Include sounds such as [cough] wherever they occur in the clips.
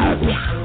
monkeys,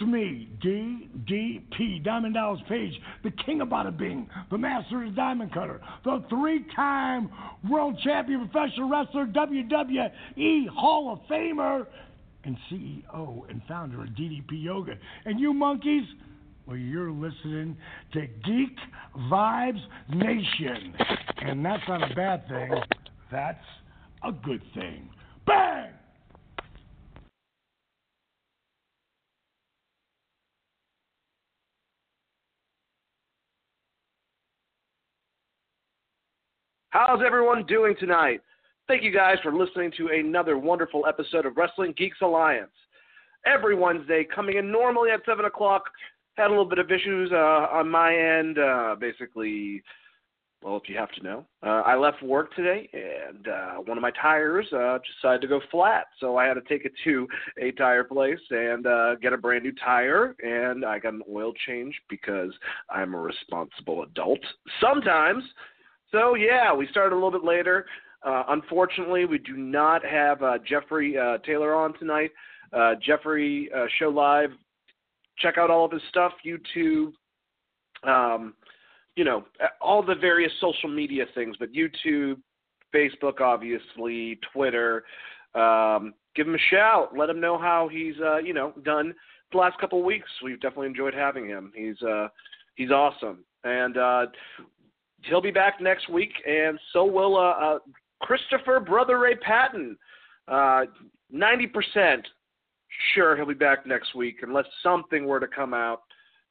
it's me, DDP, Diamond Dallas Page, the king of bada bing, the master of diamond cutter, the three time world champion professional wrestler, WWE Hall of Famer, and CEO and founder of DDP Yoga. And you monkeys, well, you're listening to Geek Vibes Nation. And that's not a bad thing, that's a good thing. Bang! How's everyone doing tonight? Thank you guys for listening to another wonderful episode of Wrestling Geeks Alliance. Every Wednesday, coming in normally at 7 o'clock. Had a little bit of issues uh, on my end. Uh, basically, well, if you have to know, uh, I left work today and uh, one of my tires uh, decided to go flat. So I had to take it to a tire place and uh, get a brand new tire. And I got an oil change because I'm a responsible adult. Sometimes so yeah, we started a little bit later. Uh, unfortunately, we do not have uh, Jeffrey uh, Taylor on tonight. Uh, Jeffrey uh, show live. Check out all of his stuff, YouTube. Um, you know, all the various social media things, but YouTube, Facebook, obviously, Twitter. Um, give him a shout. Let him know how he's, uh, you know, done the last couple of weeks. We've definitely enjoyed having him. He's, he's awesome. And he'll be back next week, and so will uh, uh, Christopher Brother Ray Patton. Uh, ninety percent sure he'll be back next week, unless something were to come out,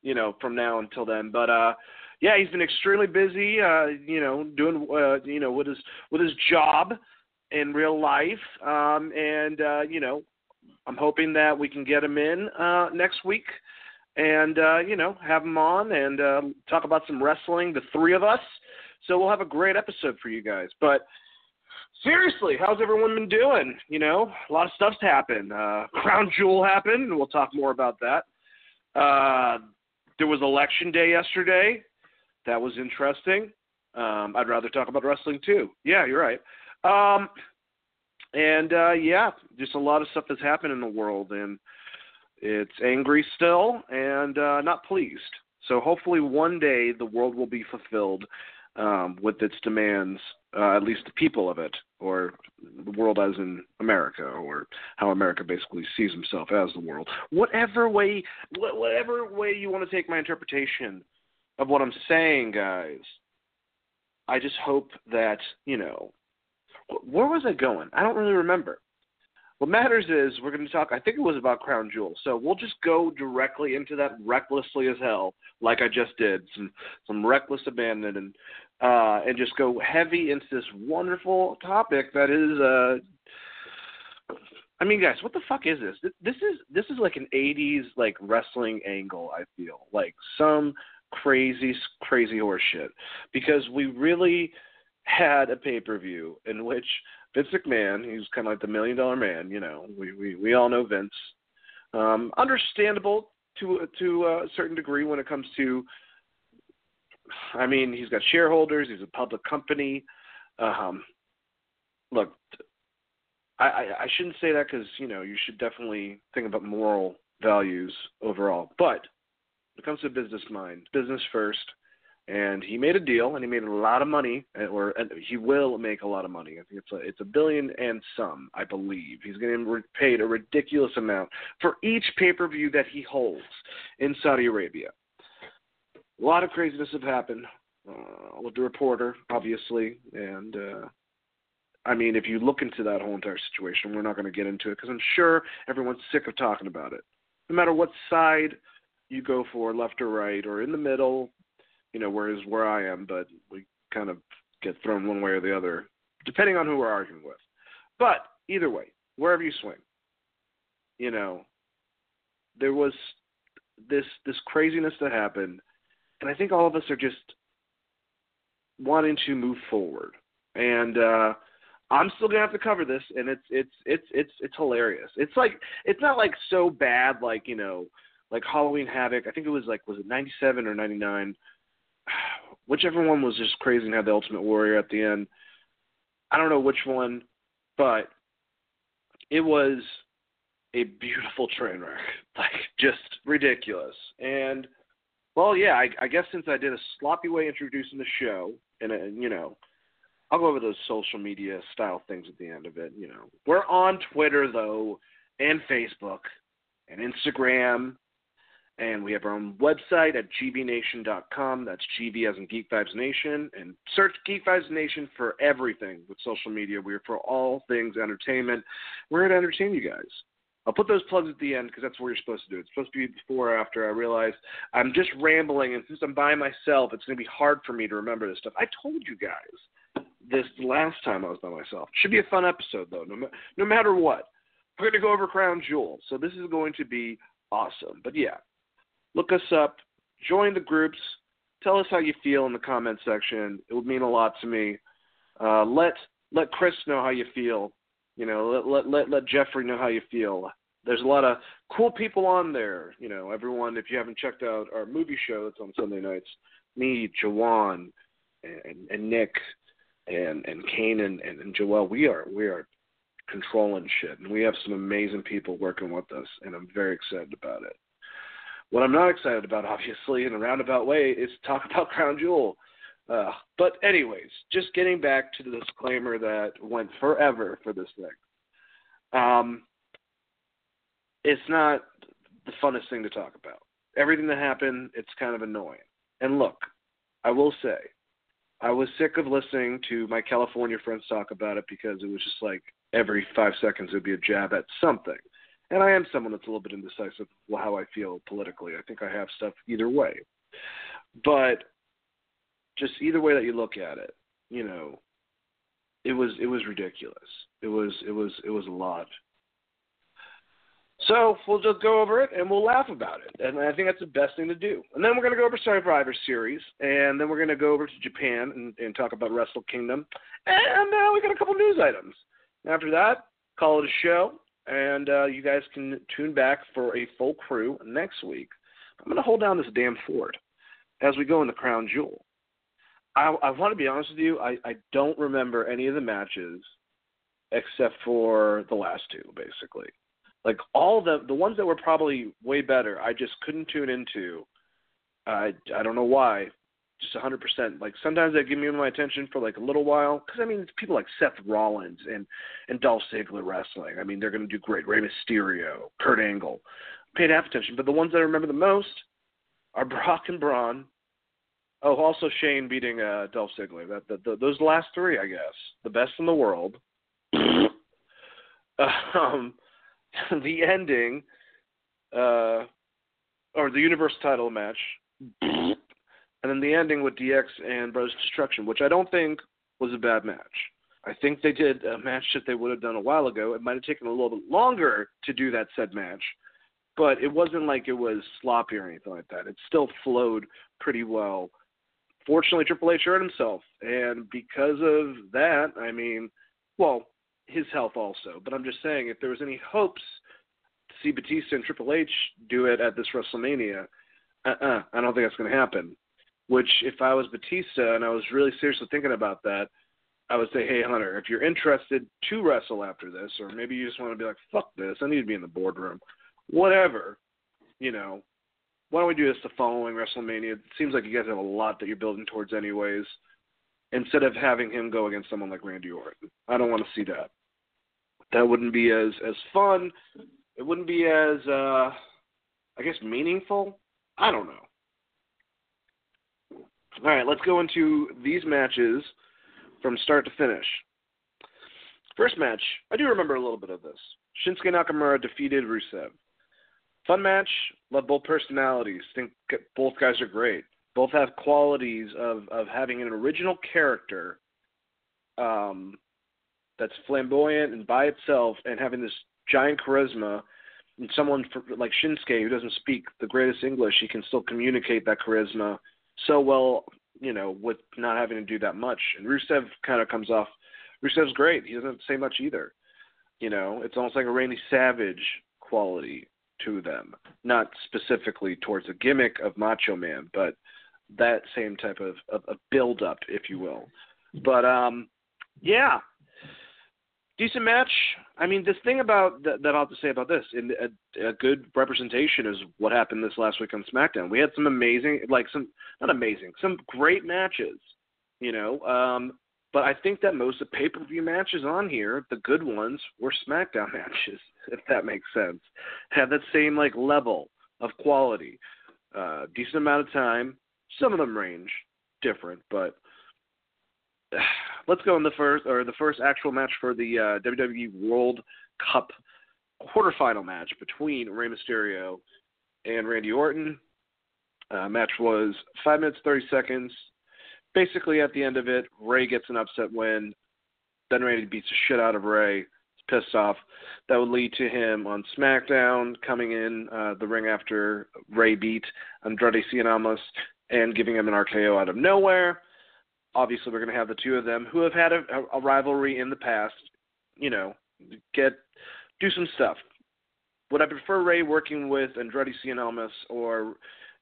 you know, from now until then. But uh, yeah, he's been extremely busy, uh, you know, doing uh, you know with his with his job in real life, um, and uh, you know, I'm hoping that we can get him in uh, next week and uh, you know have them on and uh, talk about some wrestling, the three of us. So we'll have a great episode for you guys. But seriously, how's everyone been doing? You know, a lot of stuff's happened. Uh, Crown Jewel happened, and we'll talk more about that. Uh, there was election day yesterday. That was interesting. Um, I'd rather talk about wrestling too. Yeah, you're right. Um, and uh, yeah, just a lot of stuff that's happened in the world, and it's angry still and uh, not pleased. So hopefully one day the world will be fulfilled um, with its demands, uh, at least the people of it, or the world as in America, or how America basically sees himself as the world. Whatever way, whatever way you want to take my interpretation of what I'm saying, guys. I just hope that you know. Where was I going? I don't really remember. What matters is we're going to talk. I think it was about Crown Jewel, so we'll just go directly into that recklessly as hell, like I just did, some some reckless abandon, and uh, and just go heavy into this wonderful topic that is. Uh, I mean, guys, what the fuck is this? This is this is like an '80s like wrestling angle. I feel like some crazy crazy horse shit because we really had a pay per view in which Vince McMahon, he's kind of like the million dollar man. You know, we we we all know Vince. Um, understandable to to a certain degree when it comes to. I mean, he's got shareholders. He's a public company. Um, look, I, I, I shouldn't say that because you know you should definitely think about moral values overall. But when it comes to business mind, business first and he made a deal and he made a lot of money or he will make a lot of money. I think it's a it's a billion and some i believe. He's getting paid a ridiculous amount for each pay-per-view that he holds in saudi arabia. A lot of craziness have happened uh, with the reporter obviously. And uh I mean, if you look into that whole entire situation, we're not going to get into it because I'm sure everyone's sick of talking about it. No matter what side you go for, left or right, or in the middle, you know, whereas where I am, but we kind of get thrown one way or the other, depending on who we're arguing with. But either way, wherever you swing, you know, there was this this craziness that happened, and I think all of us are just wanting to move forward. And uh I'm still gonna have to cover this, and it's it's it's it's it's hilarious. It's like it's not like so bad, like you know, like Halloween Havoc. I think it was like was it '97 or '99, [sighs] whichever one was just crazy and had the Ultimate Warrior at the end. I don't know which one, but it was a beautiful train wreck, [laughs] like just ridiculous. And well, yeah, I, I guess since I did a sloppy way introducing the show, and uh, you know, I'll go over those social media style things at the end of it. You know, we're on Twitter though, and Facebook, and Instagram, and we have our own website at gbnation.com. That's GB as in Geek Vibes Nation, and search Geek Vibes Nation for everything with social media. We're for all things entertainment. We're here to entertain you guys. I'll put those plugs at the end because that's what you're supposed to do. it. It's supposed to be before or after. I realize I'm just rambling, and since I'm by myself, it's going to be hard for me to remember this stuff. I told you guys this last time I was by myself. Should be a fun episode though, no, no matter what. We're going to go over Crown Jewel, so this is going to be awesome. But yeah, look us up, join the groups, tell us how you feel in the comment section. It would mean a lot to me. Uh, let let Chris know how you feel. You know, let, let let let Jeffrey know how you feel. There's a lot of cool people on there. You know, everyone. If you haven't checked out our movie show that's on Sunday nights, me, Jawan, and, and Nick, and and Kane and, and, and Joel, we are we are controlling shit, and we have some amazing people working with us, and I'm very excited about it. What I'm not excited about, [laughs] obviously, in a roundabout way, is talk [laughs] about Crown Jewel. Uh, but anyways, just getting back to the disclaimer that went forever for this thing. Um, it's not the funnest thing to talk about. Everything that happened, it's kind of annoying. And look, I will say, I was sick of listening to my California friends talk about it because it was just like every five seconds it would be a jab at something. And I am someone that's a little bit indecisive how I feel politically. I think I have stuff either way. But just either way that you look at it, you know, it was it was ridiculous. It was it was it was a lot. So we'll just go over it and we'll laugh about it, and I think that's the best thing to do. And then we're going to go over Survivor Series, and then we're going to go over to Japan and, and talk about Wrestle Kingdom, and uh, we got a couple news items. After that, call it a show, and uh, you guys can tune back for a full crew next week. I'm going to hold down this damn fort as we go in the Crown Jewel. I, I want to be honest with you. I, I don't remember any of the matches except for the last two, basically. Like all the the ones that were probably way better, I just couldn't tune into. I I don't know why. Just a 100%. Like sometimes they give me my attention for like a little while because I mean it's people like Seth Rollins and and Dolph Ziggler wrestling. I mean they're going to do great. Rey Mysterio, Kurt Angle, paid half attention. But the ones that I remember the most are Brock and Braun, Oh, also Shane beating uh, Dolph Ziggler. That, that, those last three, I guess, the best in the world. [laughs] um, [laughs] the ending, uh, or the Universe title match, and then the ending with DX and Brothers Destruction, which I don't think was a bad match. I think they did a match that they would have done a while ago. It might have taken a little bit longer to do that said match, but it wasn't like it was sloppy or anything like that. It still flowed pretty well fortunately, Triple H hurt himself, and because of that, I mean, well, his health also. But I'm just saying, if there was any hopes to see Batista and Triple H do it at this WrestleMania, uh-uh, I don't think that's going to happen. Which, if I was Batista and I was really seriously thinking about that, I would say, hey, Hunter, if you're interested to wrestle after this, or maybe you just want to be like, fuck this, I need to be in the boardroom, whatever, you know, why don't we do this the following WrestleMania? It seems like you guys have a lot that you're building towards, anyways. Instead of having him go against someone like Randy Orton, I don't want to see that. That wouldn't be as as fun. It wouldn't be as uh, I guess meaningful. I don't know. All right, let's go into these matches from start to finish. First match, I do remember a little bit of this. Shinsuke Nakamura defeated Rusev. Fun match. Love both personalities. Think both guys are great. Both have qualities of of having an original character, um, that's flamboyant and by itself, and having this giant charisma. And someone for, like Shinsuke, who doesn't speak the greatest English, he can still communicate that charisma so well, you know, with not having to do that much. And Rusev kind of comes off. Rusev's great. He doesn't say much either. You know, it's almost like a Randy Savage quality to them, not specifically towards a gimmick of Macho Man, but that same type of, of, of build up, if you will. But um, yeah, decent match. I mean, this thing about that, that I'll have to say about this, in a, a good representation is what happened this last week on SmackDown. We had some amazing, like some not amazing, some great matches. You know, um, but I think that most of the pay per view matches on here, the good ones, were SmackDown [laughs] matches, if that makes sense. Had that same like level of quality, uh, decent amount of time. Some of them range different, but [sighs] let's go in the first or the first actual match for the uh, WWE World Cup quarterfinal match between Rey Mysterio and Randy Orton. Uh, match was five minutes thirty seconds basically at the end of it, Rey gets an upset win. Then Randy beats the shit out of Rey. He's pissed off. That would lead to him on SmackDown coming in uh, the ring after Rey beat Andrade Cien and giving him an RKO out of nowhere. Obviously, we're going to have the two of them who have had a, a rivalry in the past. You know, get do some stuff. Would I prefer Rey working with Andrade Cien or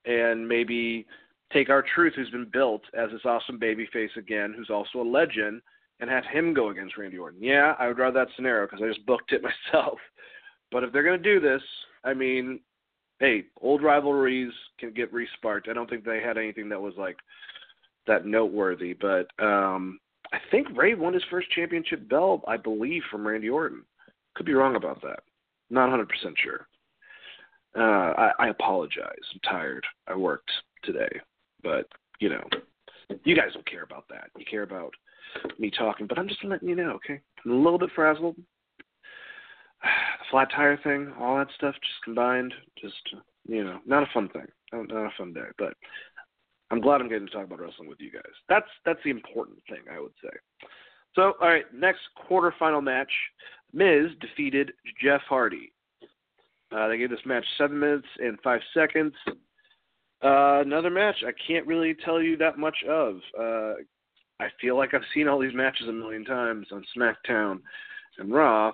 and maybe take R-Truth, who's been built as this awesome babyface again, who's also a legend, and have him go against Randy Orton. Yeah, I would rather that scenario because I just booked it [laughs] myself. But if they're going to do this, I mean, hey, old rivalries can get resparked. I don't think they had anything that was like that noteworthy, but um I think Rey won his first championship belt, I believe, from Randy Orton. Could be wrong about that. Not 100% sure. Uh, I, I apologize. I'm tired. I worked today. But you know, you guys don't care about that. You care about me talking. But I'm just letting you know, okay? I'm a little bit frazzled. [sighs] The flat tire thing, all that stuff, just combined, just you know, not a fun thing. Not, not a fun day. But I'm glad I'm getting to talk about wrestling with you guys. That's that's the important thing, I would say. So, all right, next quarterfinal match, Miz defeated Jeff Hardy. Uh, they gave this match seven minutes and five seconds. Uh, another match I can't really tell you that much of. Uh, I feel like I've seen all these matches a million times on SmackDown and Raw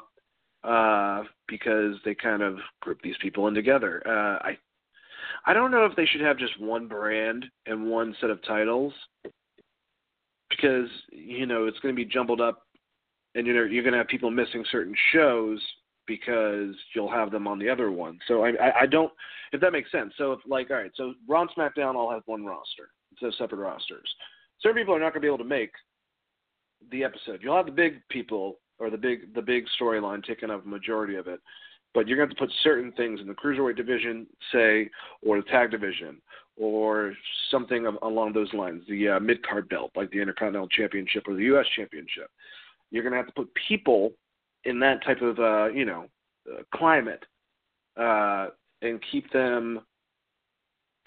uh, because they kind of group these people in together. Uh, I I don't know if they should have just one brand and one set of titles because you know it's going to be jumbled up, and you know you're going to have people missing certain shows because you'll have them on the other one. So I, I, I don't, if that makes sense. So if like, all right, so Raw and SmackDown all have one roster instead of separate rosters. Certain people are not going to be able to make the episode. You'll have the big people or the big the big storyline taking up a majority of it, but you're going to have to put certain things in the cruiserweight division, say, or the tag division, or something along those lines. The uh, mid card belt, like the Intercontinental Championship or the U.S. Championship. You're going to have to put people in that type of uh, you know uh, climate uh, and keep them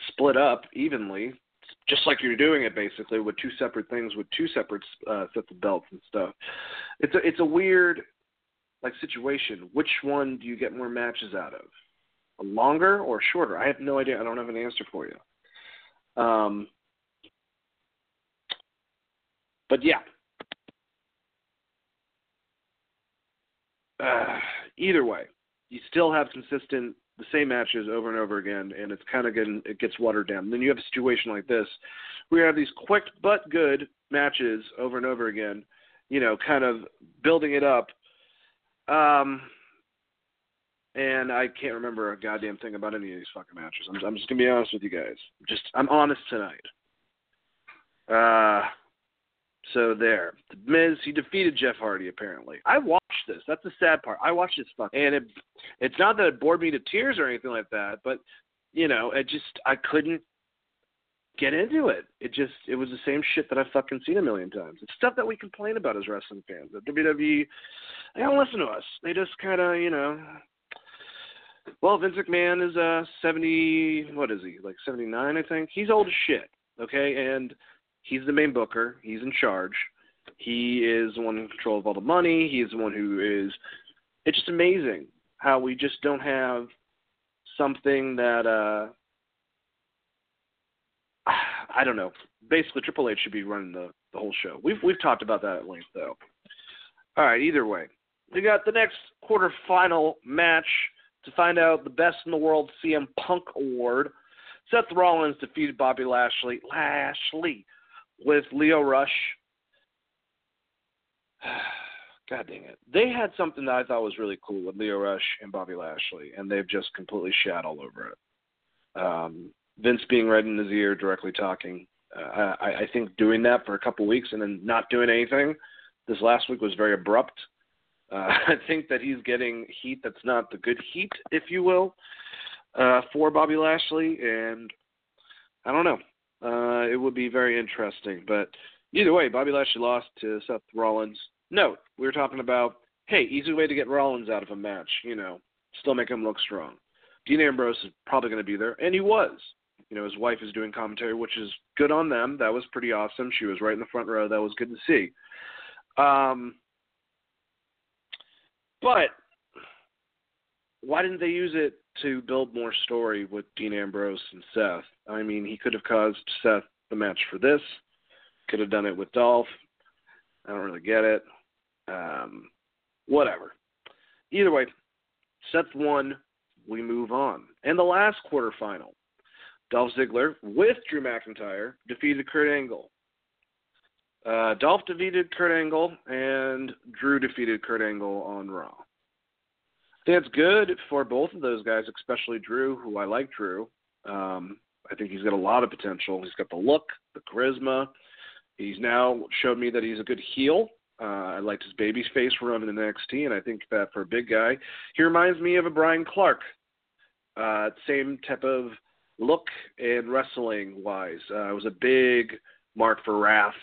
split up evenly, just like you're doing it basically with two separate things with two separate uh, sets of belts and stuff. It's a it's a weird like situation. Which one do you get more matches out of? A longer or shorter? I have no idea. I don't have an answer for you. Um, but yeah, uh, either way, you still have consistent the same matches over and over again, and it's kind of getting it gets watered down. And then you have a situation like this, where you have these quick but good matches over and over again, you know, kind of building it up. Um, and I can't remember a goddamn thing about any of these fucking matches. I'm, I'm just gonna be honest with you guys. Just I'm honest tonight. Uh, so there, the Miz he defeated Jeff Hardy apparently. I watched this. That's the sad part. I watched this fuck, and it it's not that it bored me to tears or anything like that, but you know, it just I couldn't get into it. It just it was the same shit that I've fucking seen a million times. It's stuff that we complain about as wrestling fans. The WWE, they don't listen to us. They just kind of you know. Well, Vince McMahon is uh seventy. What is he like seventy nine? I think he's old as shit. Okay, and he's the main booker. He's in charge. He is the one in control of all the money. He's the one who is. It's just amazing how we just don't have something that uh I don't know. Basically, Triple H should be running the the whole show. We've we've talked about that at length though. All right. Either way, we got the next quarterfinal match to find out the best in the world CM Punk award. Seth Rollins defeated Bobby Lashley. Lashley with Lio Rush. [sighs] God dang it. They had something that I thought was really cool with Lio Rush and Bobby Lashley, and they've just completely shat all over it. Um, Vince being right in his ear, directly talking. Uh, I, I think doing that for a couple weeks and then not doing anything this last week was very abrupt. Uh, [laughs] I think that he's getting heat that's not the good heat, if you will, uh, for Bobby Lashley, and I don't know. Uh, it would be very interesting, but either way, Bobby Lashley lost to Seth Rollins. Note, we were talking about, hey, easy way to get Rollins out of a match, you know, still make him look strong. Dean Ambrose is probably going to be there, and he was. You know, his wife is doing commentary, which is good on them. That was pretty awesome. She was right in the front row. That was good to see. Um, but why didn't they use it to build more story with Dean Ambrose and Seth? I mean, he could have caused Seth the match for this. Could have done it with Dolph. I don't really get it. Um, whatever. Either way, Seth won. We move on. And the last quarterfinal, Dolph Ziggler with Drew McIntyre defeated Kurt Angle. Uh, Dolph defeated Kurt Angle, and Drew defeated Kurt Angle on Raw. I think it's good for both of those guys, especially Drew, who I like Drew. Um, I think he's got a lot of potential. He's got the look, the charisma. He's now showed me that he's a good heel. Uh, I liked his baby face run in the NXT, and I think that for a big guy, he reminds me of a Brian Clark. Uh, same type of look and wrestling wise. Uh, it was a big mark for Wrath,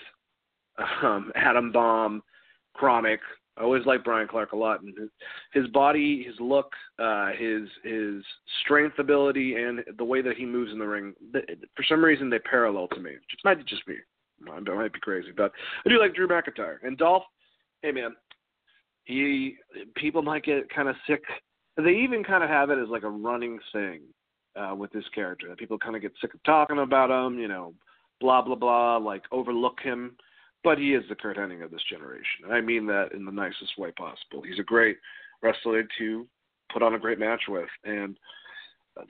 [laughs] um, Adam Bomb, KroniK. I always liked Brian Clark a lot, and his, his body, his look, uh, his his strength ability, and the way that he moves in the ring. For some reason, they parallel to me. It might just be, I might be crazy, but I do like Drew McIntyre and Dolph. Hey man, he people might get kind of sick. They even kind of have it as like a running thing uh, with this character that people kind of get sick of talking about him. You know, blah blah blah, like overlook him. But he is the Curt Hennig of this generation. And I mean that in the nicest way possible. He's a great wrestler to put on a great match with, and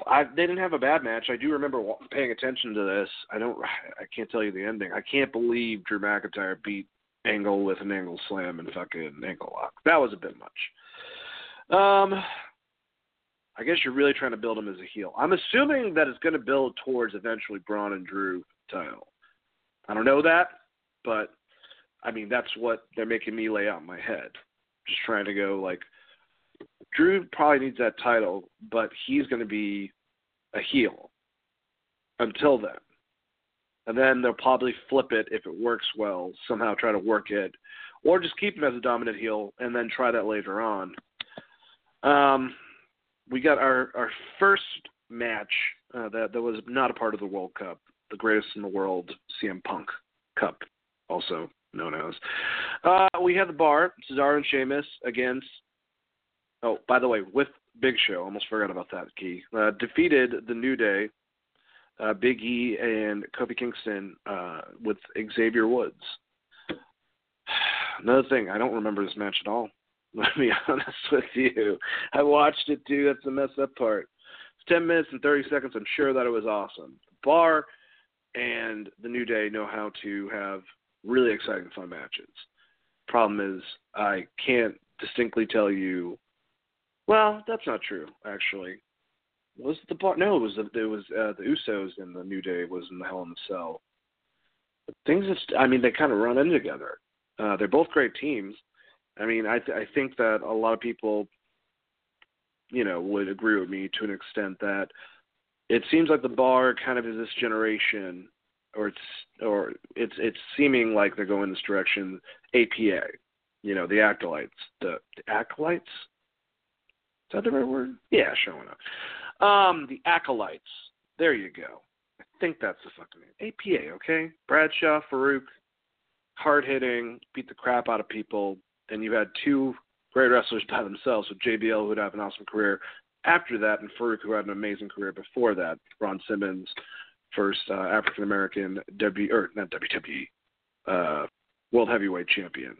I, they didn't have a bad match. I do remember paying attention to this. I don't. I can't tell you the ending. I can't believe Drew McIntyre beat Angle with an angle slam and fucking angle lock. That was a bit much. Um, I guess you're really trying to build him as a heel. I'm assuming that it's going to build towards eventually Braun and Drew title. I don't know that, but I mean that's what they're making me lay out in my head. Just trying to go like Drew probably needs that title, but he's going to be a heel until then. And then they'll probably flip it if it works well, somehow try to work it, or just keep him as a dominant heel and then try that later on. Um, we got our, our first match uh, that, that was not a part of the World Cup, the greatest in the world CM Punk Cup, also known as. Uh, we had the bar, Cesaro and Sheamus against Oh, by the way, with Big Show, almost forgot about that key. Uh, defeated the New Day, uh, Big E and Kofi Kingston uh, with Xavier Woods. [sighs] Another thing, I don't remember this match at all. [laughs] Let me be honest with you. I watched it too. That's the messed up part. It's 10 minutes and 30 seconds. I'm sure that it was awesome. The bar and the New Day know how to have really exciting, fun matches. Problem is, I can't distinctly tell you well, that's not true, actually. Was the bar? No, it was the, it was uh, the Usos and the New Day was in the Hell in the Cell. But things have, I mean, they kind of run in together. Uh, they're both great teams. I mean, I th- I think that a lot of people, you know, would agree with me to an extent that it seems like the bar kind of is this generation, or it's or it's it's seeming like they're going this direction. APA, you know, the acolytes, the, the acolytes. Is that the right word? Yeah, showing up. Um, the acolytes. There you go. I think that's the fucking name. APA, okay? Bradshaw, Faarooq, hard hitting, beat the crap out of people. And you had two great wrestlers [laughs] by themselves with JBL, who would have an awesome career after that, and Faarooq, who had an amazing career before that. Ron Simmons, first uh, African American W or not WWE, uh, World Heavyweight Champion.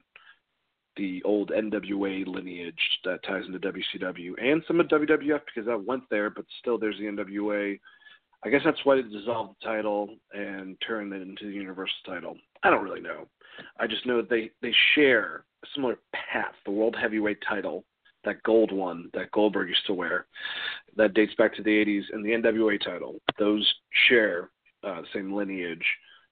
The old NWA lineage that ties into WCW and some of WWF because that went there, but still there's the NWA. I guess that's why they dissolved the title and turned it into the Universal title. I don't really know. I just know that they they share similar path. The World Heavyweight title, that gold one that Goldberg used to wear, that dates back to the 80s, and the NWA title. Those share uh, the same lineage.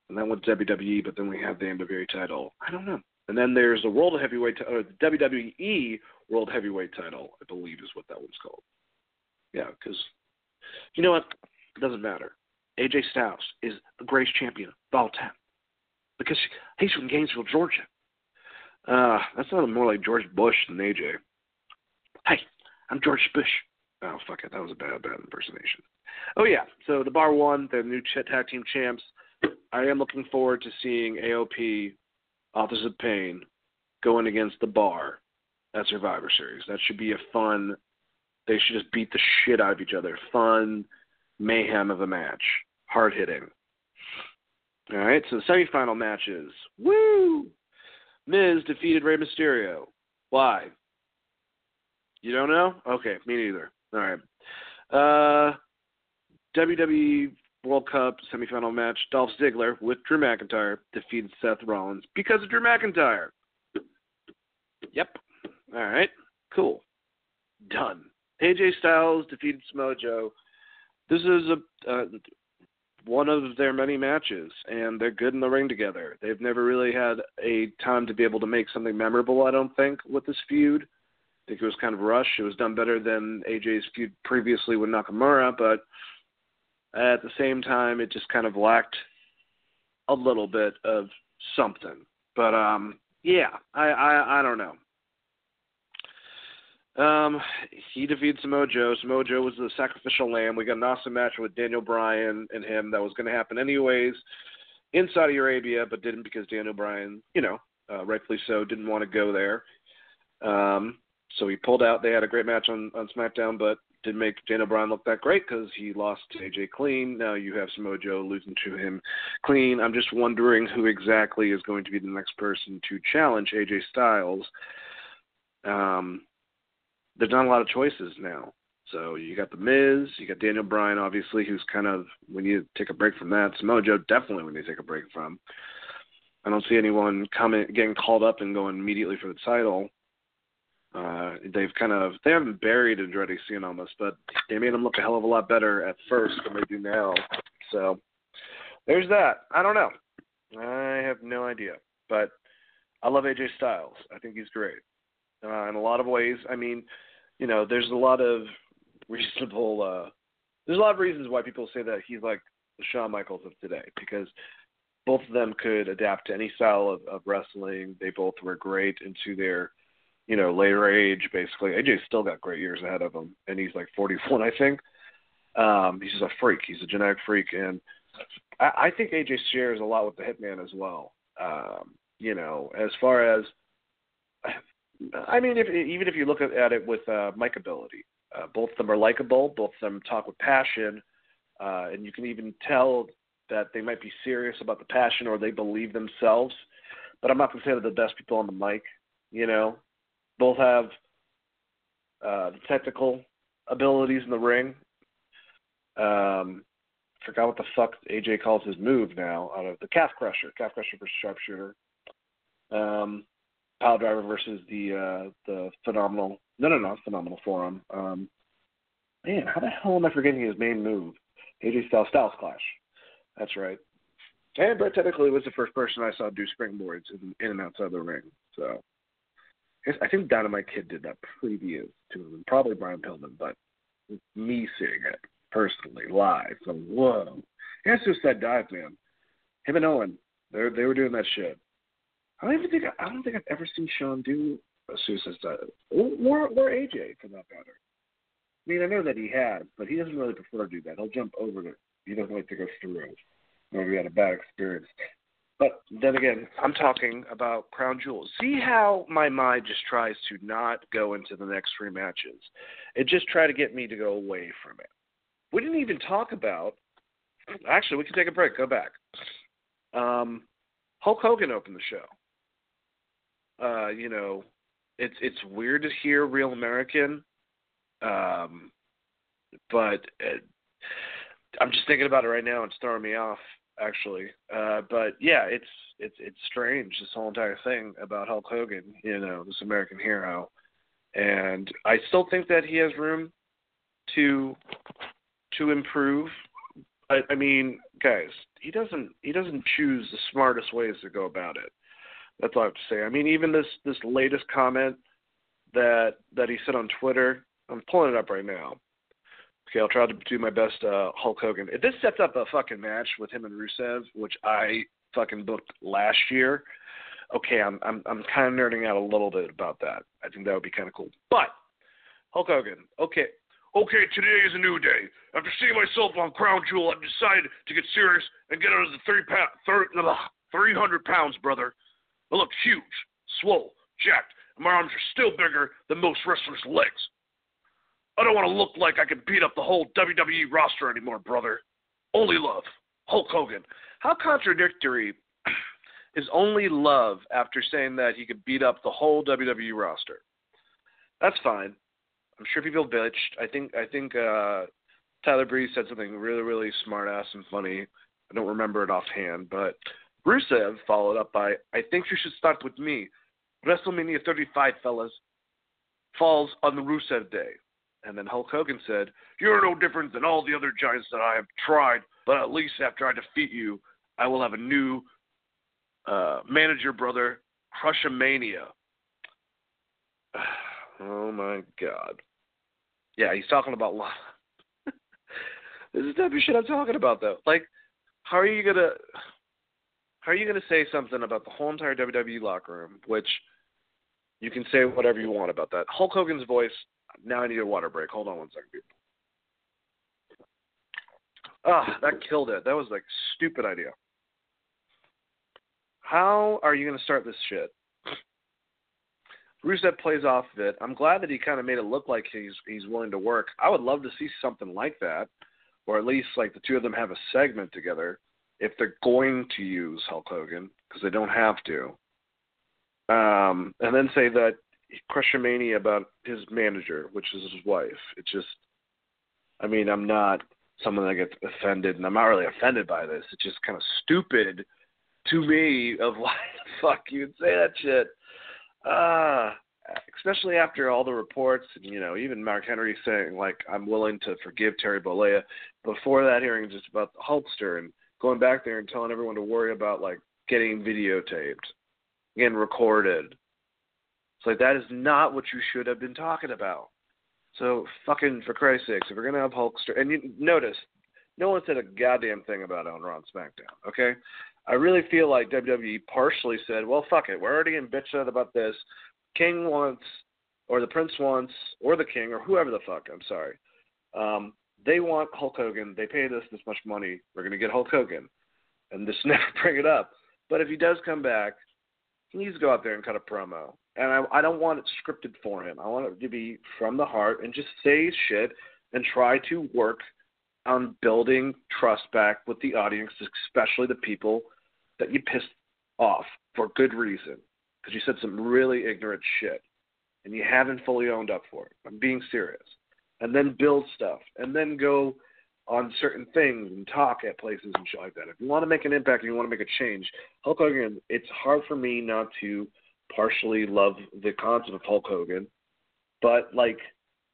And then with WWE, but then we have the NWA title. I don't know. And then there's the World Heavyweight, t- or the WWE World Heavyweight title, I believe is what that one's called. Yeah, because you know what? It doesn't matter. AJ Styles is the greatest champion of all time because he's from Gainesville, Georgia. Uh, that sounded more like George Bush than AJ. Hey, I'm George Bush. Oh, fuck it. That was a bad, bad impersonation. Oh, yeah. So the Bar won. The new tag team champs. I am looking forward to seeing AOP, Authors of Pain, going against the Bar at Survivor Series. That should be a fun. They should just beat the shit out of each other. Fun mayhem of a match. Hard hitting. All right, so the semifinal matches. Woo! Miz defeated Rey Mysterio. Why? You don't know? Okay, me neither. All right. Uh, WWE World Cup semifinal match. Dolph Ziggler with Drew McIntyre defeated Seth Rollins because of Drew McIntyre. Yep. All right. Cool. Done. AJ Styles defeated Samoa Joe. This is a uh, one of their many matches, and they're good in the ring together. They've never really had a time to be able to make something memorable, I don't think, with this feud. I think it was kind of rushed. It was done better than AJ's feud previously with Nakamura, but at the same time, it just kind of lacked a little bit of something. But um, yeah, I, I I don't know. Um, he Joe. Samoa Joe was the sacrificial lamb. We got an awesome match with Daniel Bryan and him that was going to happen anyways in Saudi Arabia, but didn't because Daniel Bryan, you know, uh, rightfully so, didn't want to go there. Um, so he pulled out. They had a great match on on SmackDown, but didn't make Daniel Bryan look that great because he lost to AJ clean. Now you have Samoa Joe losing to him clean. I'm just wondering who exactly is going to be the next person to challenge AJ Styles. Um, there's not a lot of choices now. So you got the Miz, you got Daniel Bryan, obviously, who's kind of need to take a break from that. Samoa Joe definitely need to take a break from. I don't see anyone coming getting called up and going immediately for the title. Uh, they've kind of they haven't buried Andrade Cien almost, but they made him look a hell of a lot better at first than they do now. So there's that. I don't know. I have no idea, but I love AJ Styles. I think he's great uh, in a lot of ways. I mean, you know, there's a lot of reasonable. Uh, there's a lot of reasons why people say that he's like the Shawn Michaels of today because both of them could adapt to any style of, of wrestling. They both were great into their, you know, later age. Basically, AJ's still got great years ahead of him, and he's like 41, I think. Um, he's just a freak. He's a genetic freak, and I, I think AJ shares a lot with the Hitman as well. Um, you know, as far as I mean, if, even if you look at, it with uh, ability, uh, both of them are likable. Both of them talk with passion, uh, and you can even tell that they might be serious about the passion or they believe themselves. But I'm not going to say they're the best people on the mic. You know, both have uh, the technical abilities in the ring. Um, forgot what the fuck AJ calls his move now. Out of the calf crusher, calf crusher versus sharpshooter. Um, Pile Driver versus the uh, the phenomenal no no no phenomenal forearm. Um, man, how the hell am I forgetting his main move? AJ Styles Styles Clash. That's right. And Bret technically was the first person I saw do springboards in, in and outside the ring. So I think Dynamite Kid did that previous to him, probably Brian Pillman, but me seeing it personally live. So whoa, and Suicide Dive, man. Him and Owen, they they were doing that shit. I don't even think I don't think I've ever seen Shawn do a Suicide or or AJ for that matter. I mean, I know that he has, but he doesn't really prefer to do that. He'll jump over to he doesn't like to go through. Maybe he had a bad experience. But then again, I'm talking about Crown Jewels. See how my mind just tries to not go into the next three matches. It just try to get me to go away from it. We didn't even talk about. Actually, we can take a break. Go back. Um, Hulk Hogan opened the show. Uh, you know, it's it's weird to hear Real American, um, but it, I'm just thinking about it right now. It's throwing me off actually. Uh, but yeah, it's it's it's strange this whole entire thing about Hulk Hogan, you know, this American hero, and I still think that he has room to to improve. But I mean, guys, he doesn't he doesn't choose the smartest ways to go about it. That's all I have to say. I mean, even this this latest comment that that he said on Twitter, I'm pulling it up right now. Okay, I'll try to do my best. Uh, Hulk Hogan. If this sets up a fucking match with him and Rusev, which I fucking booked last year, okay, I'm I'm I'm kind of nerding out a little bit about that. I think that would be kind of cool. But Hulk Hogan, okay, okay, today is a new day. After seeing myself on Crown Jewel, I've decided to get serious and get under the three pound, thir- 300 pounds, brother. I look huge, swole, jacked, and my arms are still bigger than most wrestlers' legs. I don't want to look like I can beat up the whole WWE roster anymore, brother. Only love. Hulk Hogan. How contradictory [clears throat] is only love after saying that he could beat up the whole WWE roster? That's fine. I'm sure people bitched. I think I think uh, Tyler Breeze said something really, really smart ass and funny. I don't remember it offhand, but Rusev followed up by, I think you should start with me. WrestleMania 35, fellas, falls on the Rusev Day. And then Hulk Hogan said, You're no different than all the other giants that I have tried, but at least after I defeat you, I will have a new uh, manager, brother, Crushamania. [sighs] oh my God. Yeah, he's talking about love. [laughs] this is the type of shit I'm talking about, though. Like, how are you gonna, how are you gonna say something about the whole entire WWE locker room, which you can say whatever you want about that. Hulk Hogan's voice now I need a water break. Hold on one second, people. Ah, that killed it. That was like stupid idea. How are you going to start this shit? Rusev plays off of it. I'm glad that he kind of made it look like he's he's willing to work. I would love to see something like that, or at least like the two of them have a segment together if they're going to use Hulk Hogan because they don't have to. Um, and then say that Crushamania about his manager, which is his wife. It's just, I mean, I'm not someone that gets offended, and I'm not really offended by this. It's just kind of stupid to me of [laughs] why the fuck you'd say that shit. Uh, especially after all the reports, and you know, even Mark Henry saying like, "I'm willing to forgive Terry Bollea." Before that hearing, just about the Hulkster and going back there and telling everyone to worry about like getting videotaped, getting recorded, it's like that is not what you should have been talking about. So fucking for Christ's sakes, if we're gonna have Hulkster, and you notice, no one said a goddamn thing about it on and SmackDown. Okay, I really feel like WWE partially said, well, fuck it, we're already in bitch about this. King wants, or the Prince wants, or the King, or whoever the fuck. I'm sorry. Um, they want Hulk Hogan. They paid us this much money. We're gonna get Hulk Hogan, and just [laughs] never bring it up. But if he does come back, he needs to go out there and cut a promo and I, I don't want it scripted for him. I want it to be from the heart and just say shit and try to work on building trust back with the audience, especially the people that you pissed off for good reason because you said some really ignorant shit and you haven't fully owned up for it. I'm being serious. And then build stuff and then go on certain things and talk at places and shit like that. If you want to make an impact and you want to make a change, Hulk Hogan, it's hard for me not to partially love the concept of Hulk Hogan, but like,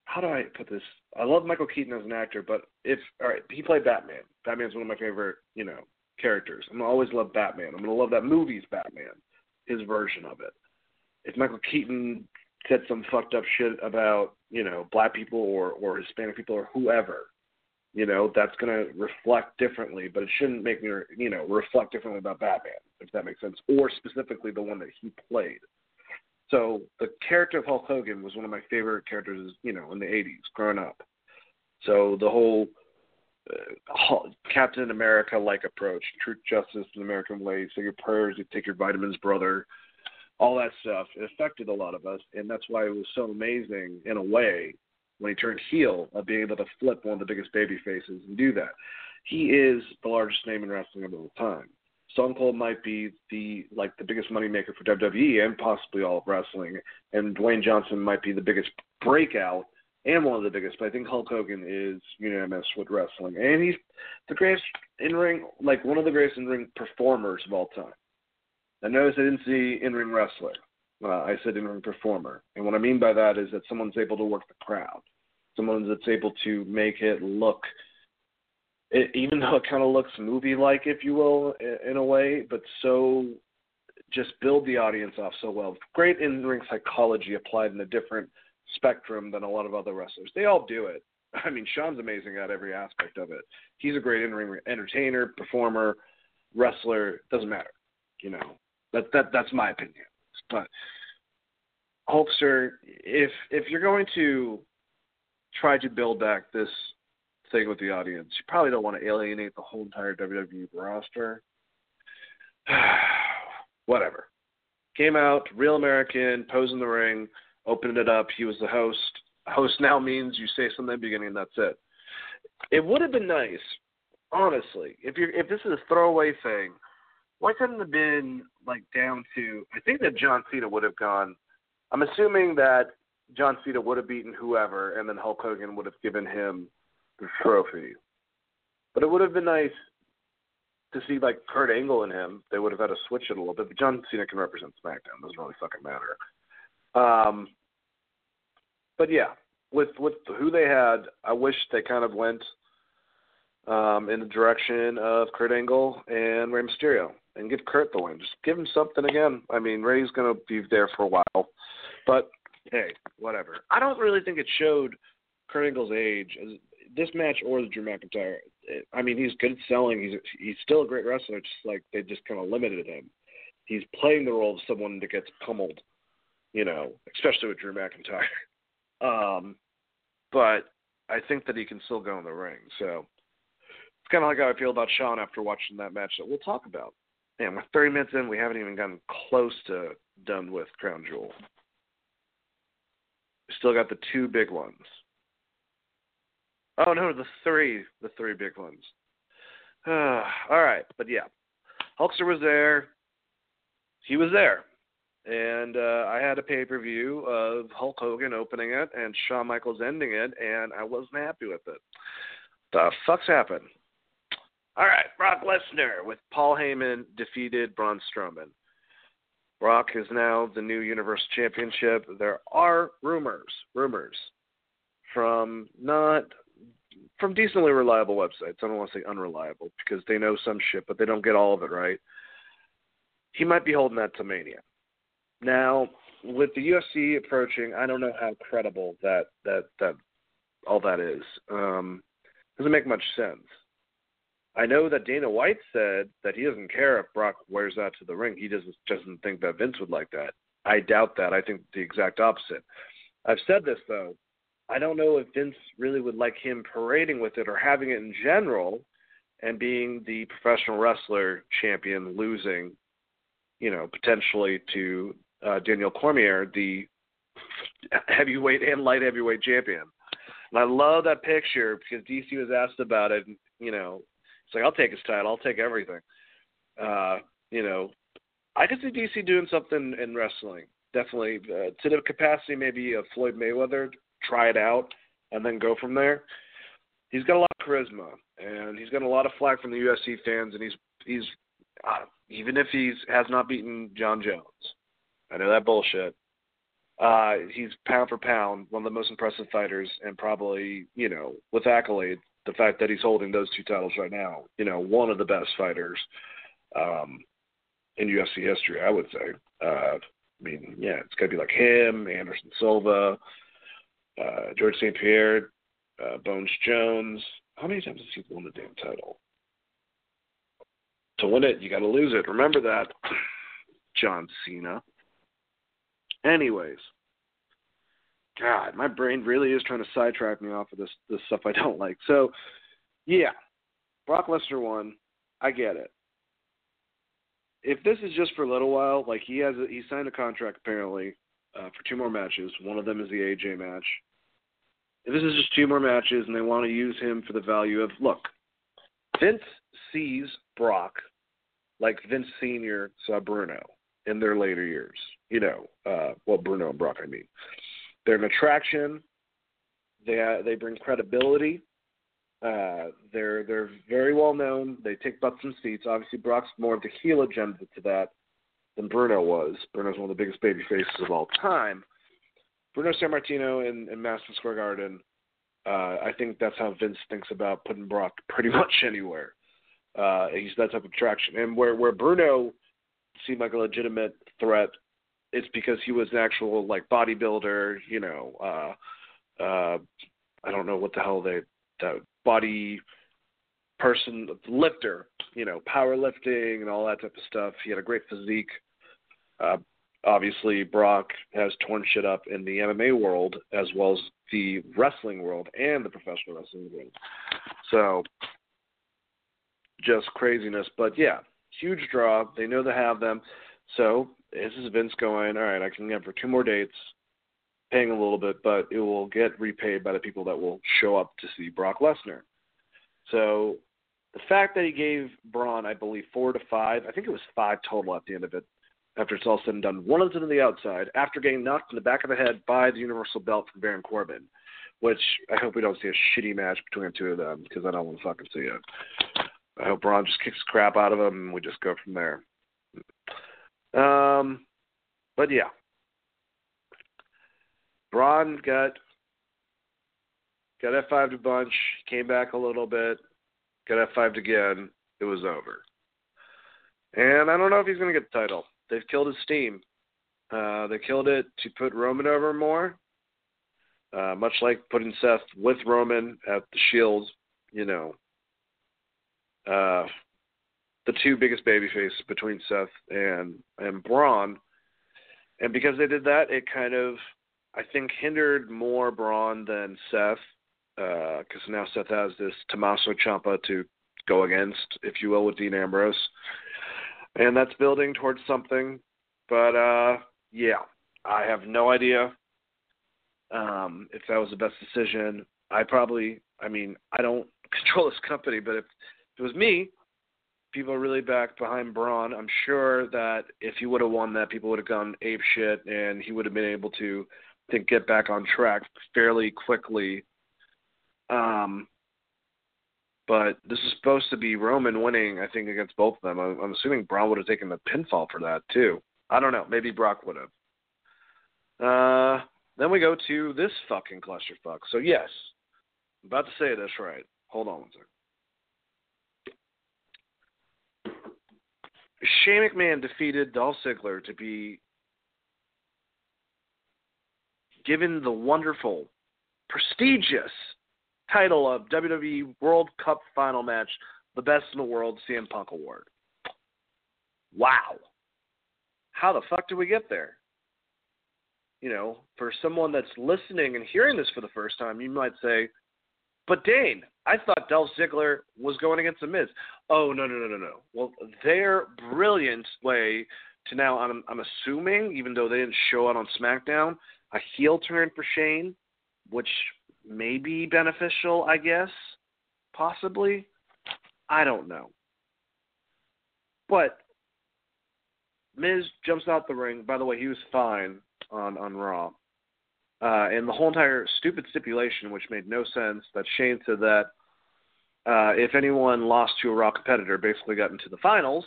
how do I put this? I love Michael Keaton as an actor, but if all right, he played Batman. Batman's one of my favorite, you know, characters. I'm gonna always love Batman. I'm gonna love that movie's Batman, his version of it. If Michael Keaton said some fucked up shit about, you know, black people or or Hispanic people or whoever, you know, that's to reflect differently, but it shouldn't make me, you know, reflect differently about Batman, if that makes sense, or specifically the one that he played. So the character of Hulk Hogan was one of my favorite characters, you know, in the 80s growing up. So the whole uh, Captain America like approach, truth, justice, and American way. Say your prayers, you take your vitamins, brother. All that stuff. It affected a lot of us, and that's why it was so amazing in a way when he turned heel of being able to flip one of the biggest baby faces and do that. He is the largest name in wrestling of all time. Stone Cold might be the like the biggest moneymaker for WWE and possibly all of wrestling, and Dwayne Johnson might be the biggest breakout and one of the biggest. But I think Hulk Hogan is unanimous with wrestling, and he's the greatest in ring, like one of the greatest in ring performers of all time. I notice I didn't see in ring wrestler. Uh, I said in ring performer, and what I mean by that is that someone's able to work the crowd, someone that's able to make it look it, even though it kind of looks movie like, if you will, in, in a way, but so just build the audience off so well. Great in ring psychology applied in a different spectrum than a lot of other wrestlers. They all do it. [laughs] I mean, Shawn's amazing at every aspect of it. He's a great in ring entertainer, performer, wrestler. Doesn't matter, you know. That that that's my opinion. But Hulkster, if if you're going to try to build back this thing with the audience. You probably don't want to alienate the whole entire WWE roster. [sighs] Whatever. Came out, real American, pose in the ring, opened it up. He was the host. Host now means you say something at the beginning and that's it. It would have been nice, honestly, if you're if this is a throwaway thing, why couldn't it have been like down to I think that John Cena would have gone I'm assuming that John Cena would have beaten whoever and then Hulk Hogan would have given him the trophy. But it would have been nice to see like Kurt Angle and him. They would have had to switch it a little bit. But John Cena can represent SmackDown. Doesn't really fucking matter. Um, but yeah, with with who they had, I wish they kind of went um, in the direction of Kurt Angle and Rey Mysterio and give Kurt the win. Just give him something again. I mean, Rey's gonna be there for a while, but hey, whatever. I don't really think it showed Kurt Angle's age, this match or the Drew McIntyre, I mean, he's good at selling. He's he's still a great wrestler. Just like they just kind of limited him. He's playing the role of someone that gets pummeled, you know, especially with Drew McIntyre. [laughs] Um, but I think that he can still go in the ring. So it's kind of like how I feel about Shawn after watching that match that we'll talk about. Man, we're 30 minutes in. We haven't even gotten close to done with Crown Jewel. We still got the two big ones. Oh no, the three, the three big ones. [sighs] all right, but yeah, Hulkster was there. He was there, and uh, I had a pay per view of Hulk Hogan opening it and Shawn Michaels ending it, and I wasn't happy with it. The fuck's happened? All right, Brock Lesnar with Paul Heyman defeated Braun Strowman. Brock is now the new Universal Championship. There are rumors, rumors from not from decently reliable websites. I don't want to say unreliable because they know some shit, but they don't get all of it right. He might be holding that to Mania. Now, with the UFC approaching, I don't know how credible that that that all that is. Um, doesn't make much sense. I know that Dana White said that he doesn't care if Brock wears that to the ring. He doesn't doesn't think that Vince would like that. I doubt that. I think the exact opposite. I've said this though. I don't know if Vince really would like him parading with it or having it in general and being the professional wrestler champion losing, you know, potentially to uh, Daniel Cormier, the heavyweight and light heavyweight champion. And I love that picture because DC was asked about it. You know, it's like, I'll take his title. I'll take everything. Uh, you know, I could see DC doing something in wrestling. Definitely uh, to the capacity maybe of Floyd Mayweather try it out, and then go from there. He's got a lot of charisma, and he's got a lot of flack from the UFC fans, and he's he's uh, even if he's has not beaten Jon Jones. I know that bullshit. Uh, he's pound for pound one of the most impressive fighters, and probably you know with accolade the fact that he's holding those two titles right now. You know, one of the best fighters um, in UFC history, I would say. Uh, I mean, yeah, it's got to be like him, Anderson Silva, uh, George St. Pierre, uh, Bones Jones. How many times has he won the damn title? To win it, you got to lose it. Remember that, [clears throat] John Cena. Anyways, God, my brain really is trying to sidetrack me off of this this stuff I don't like. So, yeah, Brock Lesnar won. I get it. If this is just for a little while, like he has, a, he signed a contract apparently uh, for two more matches. One of them is the AJ match. If this is just two more matches and they want to use him for the value of look, Vince sees Brock like Vince Senior saw Bruno in their later years. You know, uh, well Bruno and Brock, I mean, they're an attraction. They uh, they bring credibility. Uh, they're they're very well known. They take butts and seats. Obviously, Brock's more of the heel agenda to that than Bruno was. Bruno's one of the biggest baby faces of all time. Bruno Sammartino in, in Madison Square Garden. Uh, I think that's how Vince thinks about putting Brock pretty [laughs] much anywhere. Uh, he's that type of attraction. And where where Bruno seemed like a legitimate threat, it's because he was an actual like bodybuilder. You know, uh, uh, I don't know what the hell they that body person lifter. You know, powerlifting and all that type of stuff. He had a great physique. Uh, obviously, Brock has torn shit up in the MMA world as well as the wrestling world and the professional wrestling world. So just craziness. But yeah, huge draw. They know they have them. So this is Vince going, all right, I can get for two more dates, paying a little bit, but it will get repaid by the people that will show up to see Brock Lesnar. So the fact that he gave Braun, I believe, four to five, I think it was five total at the end of it, after it's all said and done. One of them to the outside after getting knocked in the back of the head by the Universal Belt from Baron Corbin, which I hope we don't see a shitty match between the two of them because I don't want to fucking see it. I hope Braun just kicks crap out of him and we just go from there. Um, but yeah, Braun got got F5 to bunch, came back a little bit, got F5 again. It was over. And I don't know if he's going to get the title. They've killed his steam. Uh, they killed it to put Roman over more, uh, much like putting Seth with Roman at the Shield. You know, uh, the two biggest baby faces between Seth and and Braun. And because they did that, it kind of I think hindered more Braun than Seth, because uh, now Seth has this Tommaso Ciampa to go against, if you will, with Dean Ambrose, and that's building towards something. But uh, yeah, I have no idea um, if that was the best decision. I probably, I mean, I don't [laughs] control this company, but if if it was me, people are really back behind Braun. I'm sure that if he would have won that, people would have gone ape shit, and he would have been able to, think, get back on track fairly quickly. Um, but this is supposed to be Roman winning, I think, against both of them. I'm, I'm assuming Braun would have taken the pinfall for that too. I don't know. Maybe Brock would have. Uh, then we go to this fucking clusterfuck. So yes, I'm about to say this right. Hold on one second. Shane McMahon defeated Dolph Ziggler to be given the wonderful, prestigious title of WWE World Cup Final Match, the Best in the World CM Punk Award. Wow. How the fuck did we get there? You know, for someone that's listening and hearing this for the first time, you might say, but Dane, I thought Dolph Ziggler was going against The Miz. Oh no no no no no. Well, their brilliant way to now I'm I'm assuming, even though they didn't show it on SmackDown, a heel turn for Shane, which may be beneficial, I guess, possibly. I don't know. But Miz jumps out the ring. By the way, he was fine on on Raw. Uh, and the whole entire stupid stipulation, which made no sense, that Shane said that uh, if anyone lost to a Raw competitor, basically got into the finals,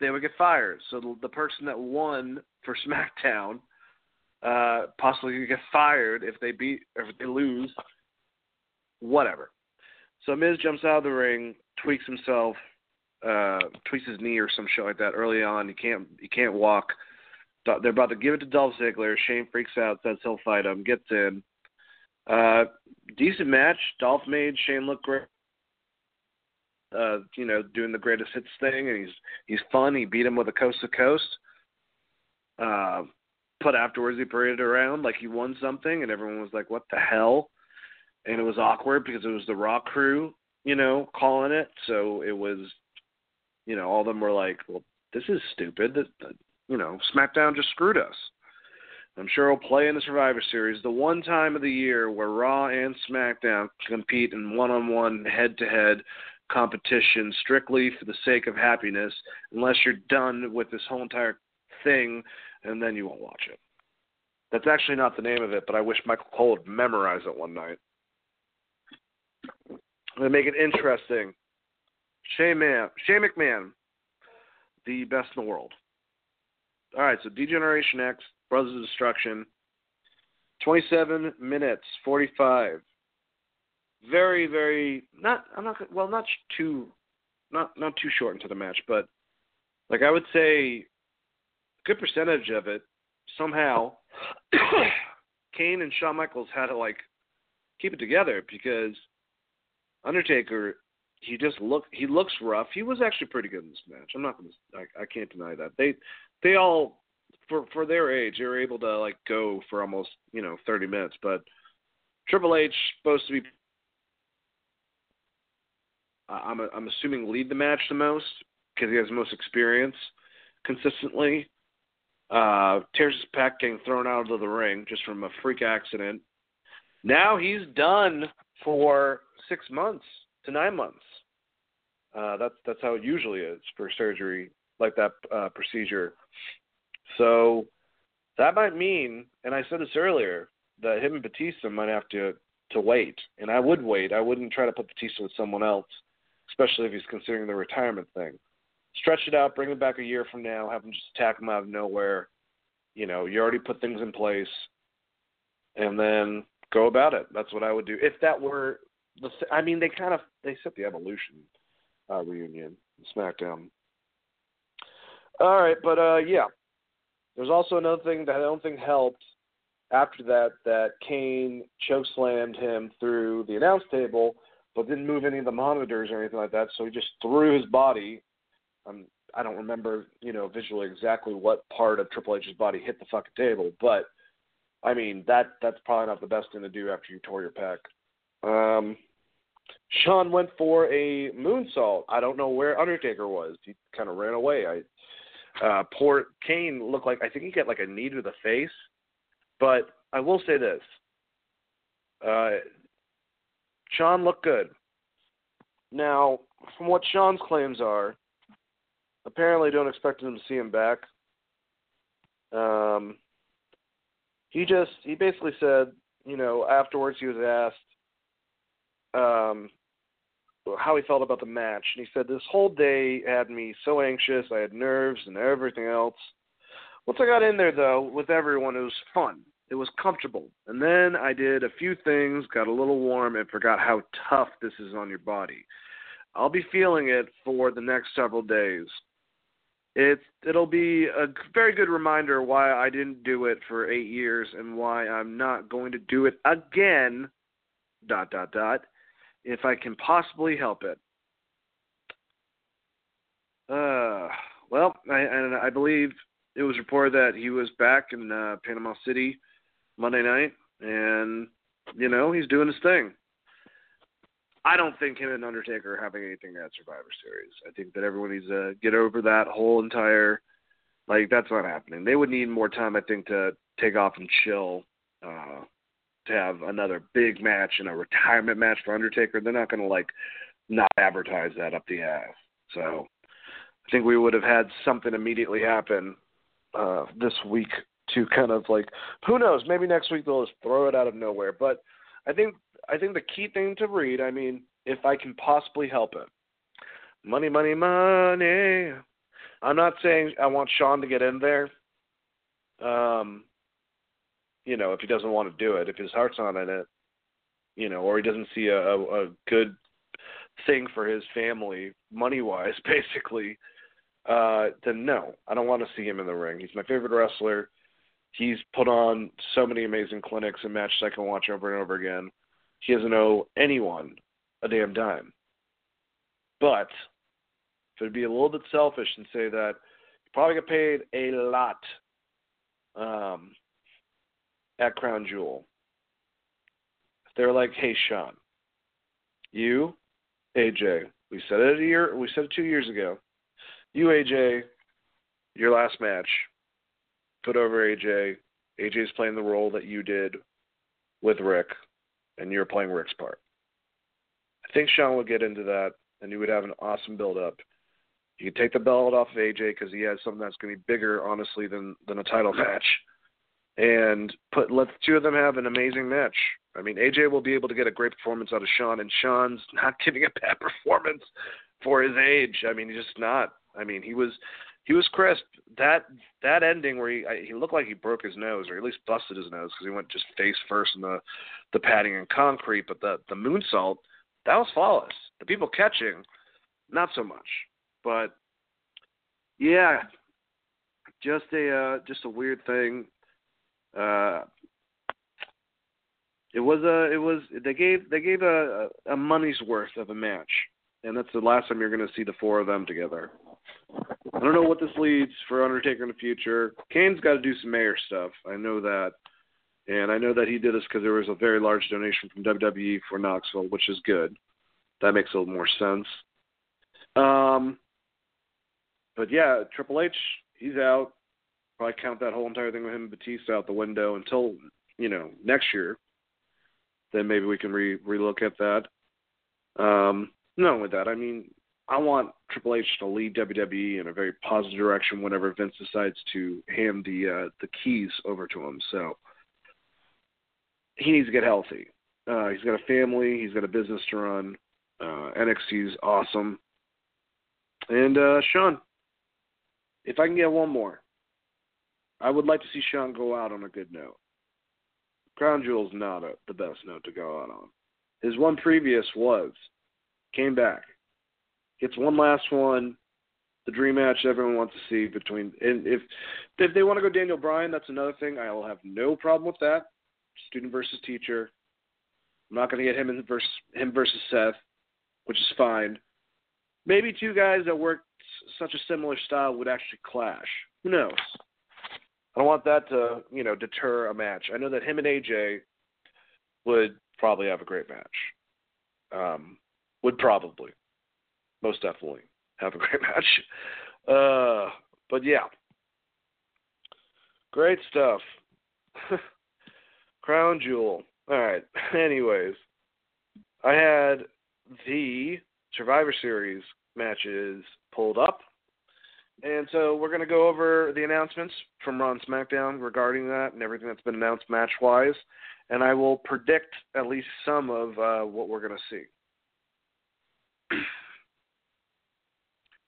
they would get fired. So the, the person that won for [laughs] SmackDown uh, possibly could get fired if they beat or if they lose. Whatever. So Miz jumps out of the ring, tweaks himself, uh, tweaks his knee or some shit like that early on. He can't he can't walk. They're about to give it to Dolph Ziggler. Shane freaks out, says he'll fight him, gets in. Uh, decent match. Dolph made Shane look great. Uh, you know, doing the greatest hits thing, and he's he's fun. He beat him with a coast to coast. Uh, but afterwards, he paraded around like he won something, and everyone was like, "What the hell?" And it was awkward because it was the Raw crew you know, calling it. So it was, you know, all of them were like, well, this is stupid. That, you know, SmackDown just screwed us. I'm sure he'll play in the Survivor Series, the one time of the year where Raw and SmackDown compete in one-on-one, head-to-head competition strictly for the sake of happiness, unless you're done with this whole entire thing, and then you won't watch it. That's actually not the name of it, but I wish Michael Cole would memorize it one night. To make it interesting, Shane, Man, Shane McMahon, the best in the world. All right, so D-Generation X, Brothers of Destruction, 27 minutes, 45 very, very not. I'm not well, not too, not not too short into the match, but like I would say, a good percentage of it somehow. [coughs] Kane and Shawn Michaels had to like keep it together because Undertaker, he just look he looks rough. He was actually pretty good in this match. I'm not gonna I, I can't deny that. They they all for for their age they were able to like go for almost you know 30 minutes, but Triple H supposed to be I'm I'm assuming lead the match the most because he has the most experience consistently. Uh, tears his pec getting thrown out of the ring just from a freak accident. Now he's done for six months to nine months. Uh, that's that's how it usually is for surgery like that uh, procedure. So that might mean, and I said this earlier, that him and Batista might have to to wait, and I would wait. I wouldn't try to put Batista with someone else especially if he's considering the retirement thing. Stretch it out, bring him back a year from now, have him just attack him out of nowhere. You know, you already put things in place, and then go about it. That's what I would do if that were the. I mean, they kind of they set the evolution uh, reunion SmackDown. All right, but uh, yeah, there's also another thing that I don't think helped after that that Kane chokeslammed him through the announce table but didn't move any of the monitors or anything like that. So he just threw his body. Um, I don't remember, you know, visually exactly what part of Triple H's body hit the fucking table, but I mean that that's probably not the best thing to do after you tore your pec. Shawn went for a moonsault. I don't know where Undertaker was. He kind of ran away. I uh, poor Kane looked like I think he got like a knee to the face. But I will say this: uh, Shawn looked good. Now, from what Shawn's claims are, apparently don't expect him to see him back. Um, he just he basically said, you know, afterwards he was asked um, how he felt about the match, and he said this whole day had me so anxious. I had nerves and everything else. Once I got in there, though, with everyone, it was fun. It was comfortable. And then I did a few things, got a little warm, and forgot how tough this is on your body. I'll be feeling it for the next several days. It it'll be a very good reminder why I didn't do it for eight years and why I'm not going to do it again. Dot dot dot. If I can possibly help it. Uh, well, I, and I believe it was reported that he was back in uh, Panama City Monday night, and you know he's doing his thing. I don't think him and Undertaker are having anything at Survivor Series. I think that everyone needs to get over that whole entire like that's not happening. They would need more time, I think, to take off and chill. Uh, to have another big match and a retirement match for Undertaker, they're not going to like not advertise that up the ass. So I think we would have had something immediately happen uh, this week to kind of like who knows? Maybe next week they'll just throw it out of nowhere. But i think i think the key thing to read i mean if i can possibly help it money money money. I'm not saying i want shawn to get in there. Um you know if he doesn't want to do it if his heart's not in it you know or he doesn't see a, a, good thing for his family money wise [laughs] basically uh, then no, I don't want to see him in the ring. He's my favorite wrestler. He's put on so many amazing clinics and matches I can watch over and over again. He doesn't owe anyone a damn dime. But if it'd be a little bit selfish and say that he probably get paid a lot um, at Crown Jewel. They're like, hey, Shawn, you AJ. We said it a year. We said it two years ago. You AJ, your last match, put over AJ. AJ's playing the role that you did with Ric, and you're playing Ric's part. I think Shawn would get into that, and you would have an awesome build up. You could take the belt off of AJ because he has something that's going to be bigger, honestly, than than a title [laughs] match, and put let the two of them have an amazing match. I mean, AJ will be able to get a great performance out of Shawn, and Shawn's [laughs] not giving a bad performance for his age. I mean, he's just not. I mean, he was he was crisp. That that ending where he he looked like he broke his nose, or at least busted his nose, because he went just face first in the the padding and concrete. But the the moonsault that was flawless. The people catching, not so much. But yeah, just a uh, just a weird thing. Uh, it was a it was they gave they gave a a money's worth of a match, and that's the last time you're going to see the four of them together. I don't know what this leads for Undertaker in the future. Kane's got to do some mayor stuff. I know that. And I know that he did this because there was a very large donation from WWE for Knoxville, which is good. That makes a little more sense. Um, but yeah, Triple H, he's out. Probably count that whole entire thing with him and Batista out the window until you know next year. Then maybe we can re relook at that. Um, not with that, I mean I want Triple H to lead WWE in a very positive direction whenever Vince decides to hand the uh, the keys over to him. So he needs to get healthy. Uh, he's got a family. He's got a business to run. Uh, NXT's awesome. And uh, Shawn, if I can get one more, I would like to see Shawn go out on a good note. Crown Jewel's not a, the best note to go out on. His one previous was came back gets one last one, the dream match everyone wants to see between. And if if they want to go Daniel Bryan, that's another thing. I will have no problem with that. Student versus teacher. I'm not going to get him in versus him versus Seth, which is fine. Maybe two guys that work such a similar style would actually clash. Who knows? I don't want that to you know deter a match. I know that him and AJ would probably have a great match. Um, would probably most definitely have a [laughs] great match. Uh, but yeah, great stuff. [laughs] Crown Jewel. All right. [laughs] Anyways, I had the Survivor Series matches pulled up. And so we're going to go over the announcements from Raw and SmackDown regarding that and everything that's been announced match wise. And I will predict at least some of uh, what we're going to see. [clears throat]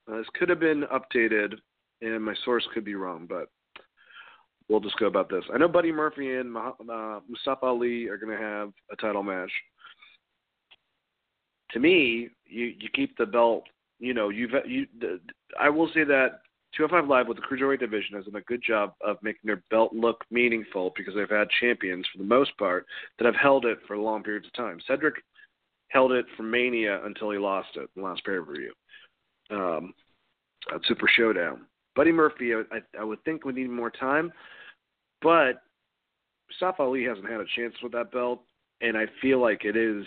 This could have been updated, and my source could be wrong, but we'll just go about this. I know Buddy Murphy and uh, Mustafa Ali are going to have a title match. To me, you you keep the belt. You know, you've you. I will say that 205 Live with the cruiserweight division has done a good job of making their belt look meaningful because they've had champions for the most part that have held it for long periods of time. Cedric held it from Mania until he lost it in the last pay per view um, at Super Showdown. Buddy Murphy, I, I would think would need more time, but Mustafa Ali hasn't had a chance with that belt, and I feel like it is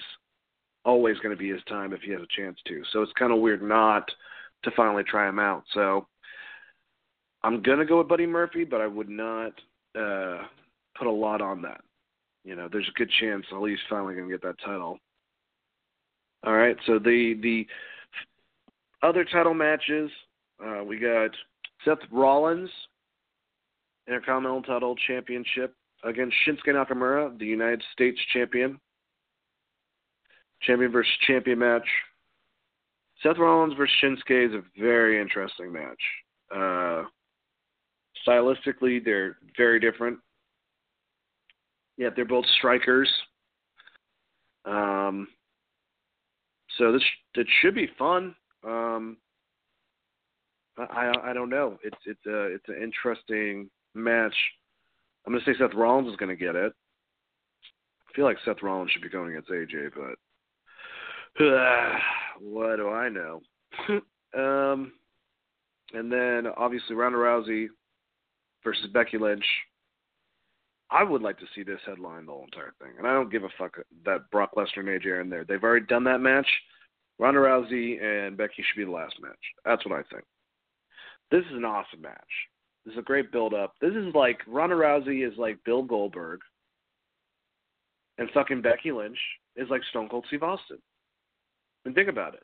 always going to be his time if he has a chance to. So it's kind of weird not to finally try him out. So I'm gonna go with Buddy Murphy, but I would not uh, put a lot on that. You know, there's a good chance Ali's finally gonna get that title. All right, so the the other title matches, uh, we got Seth Rollins, Intercontinental Title Championship against Shinsuke Nakamura, the United States Champion. Champion versus champion match. Seth Rollins versus Shinsuke is a very interesting match. Uh, stylistically, they're very different. Yet they're both strikers. Um, so this it should be fun. Um, I I don't know. It's it's a it's an interesting match. I'm gonna say Seth Rollins is gonna get it. I feel like Seth Rollins should be going against AJ, but uh, [sighs] what do I know? [laughs] um, and then obviously Ronda Rousey versus Becky Lynch. I would like to see this headline the whole entire thing, and I don't give a fuck that Brock Lesnar and AJ are in there. They've already done that match Ronda Rousey and Becky should be the last match. That's what I think. This is an awesome match. This is a great build up. This is like Ronda Rousey is like Bill Goldberg, and fucking Becky Lynch is like Stone Cold Steve Austin. And think about it.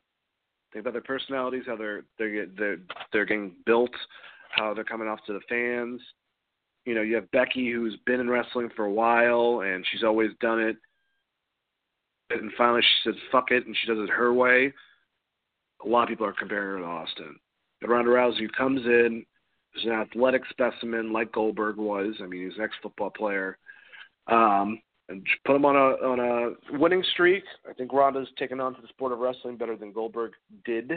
Think about their personalities, how they're they're they're they're getting built, how they're coming off to the fans. You know, you have Becky who's been in wrestling for a while and she's always done it. And finally she says fuck it and she does it her way. A lot of people are comparing her to Austin. And Ronda Rousey comes in, is an athletic specimen like Goldberg was. I mean, he's an ex football player. Um, and put him on a on a winning streak. I think Ronda's taken on to the sport of wrestling better than Goldberg did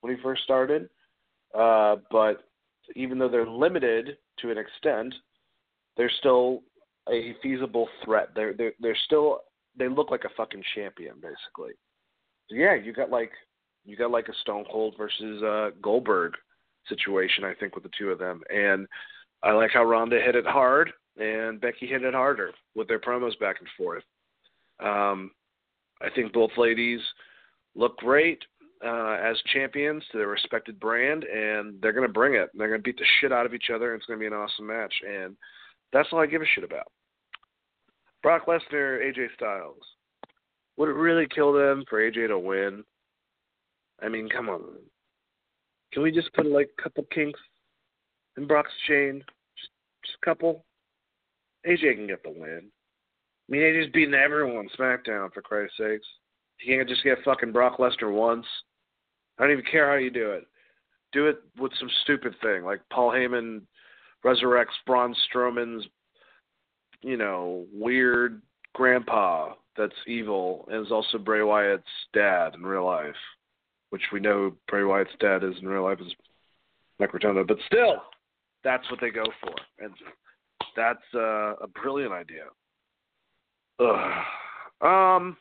when he first started. Uh, but even though they're limited to an extent, they're still a feasible threat. They're they're they're still they look like a fucking champion basically. So yeah, you got like you got like a Stone Cold versus uh, Goldberg situation, I think, with the two of them. And I like how Ronda hit it hard and Becky hit it harder with their promos back and forth. Um, I think both ladies look great uh, as champions to their respected brand, and they're going to bring it. They're going to beat the shit out of each other, and it's going to be an awesome match. And that's all I give a shit about. Brock Lesnar, AJ Styles. Would it really kill them for AJ to win? I mean, come on. Can we just put like a couple kinks in Brock's chain? Just, just a couple. AJ can get the win. I mean, AJ's beating everyone SmackDown for Christ's sakes. He can't just get fucking Brock Lesnar once. I don't even care how you do it. Do it with some stupid thing like Paul Heyman resurrects Braun Strowman's, you know, weird grandpa that's evil and is also Bray Wyatt's dad in real life, which we know Bray Wyatt's dad is in real life is Mike Rotunda, but still, that's what they go for, and that's uh, a brilliant idea. Ugh. Um,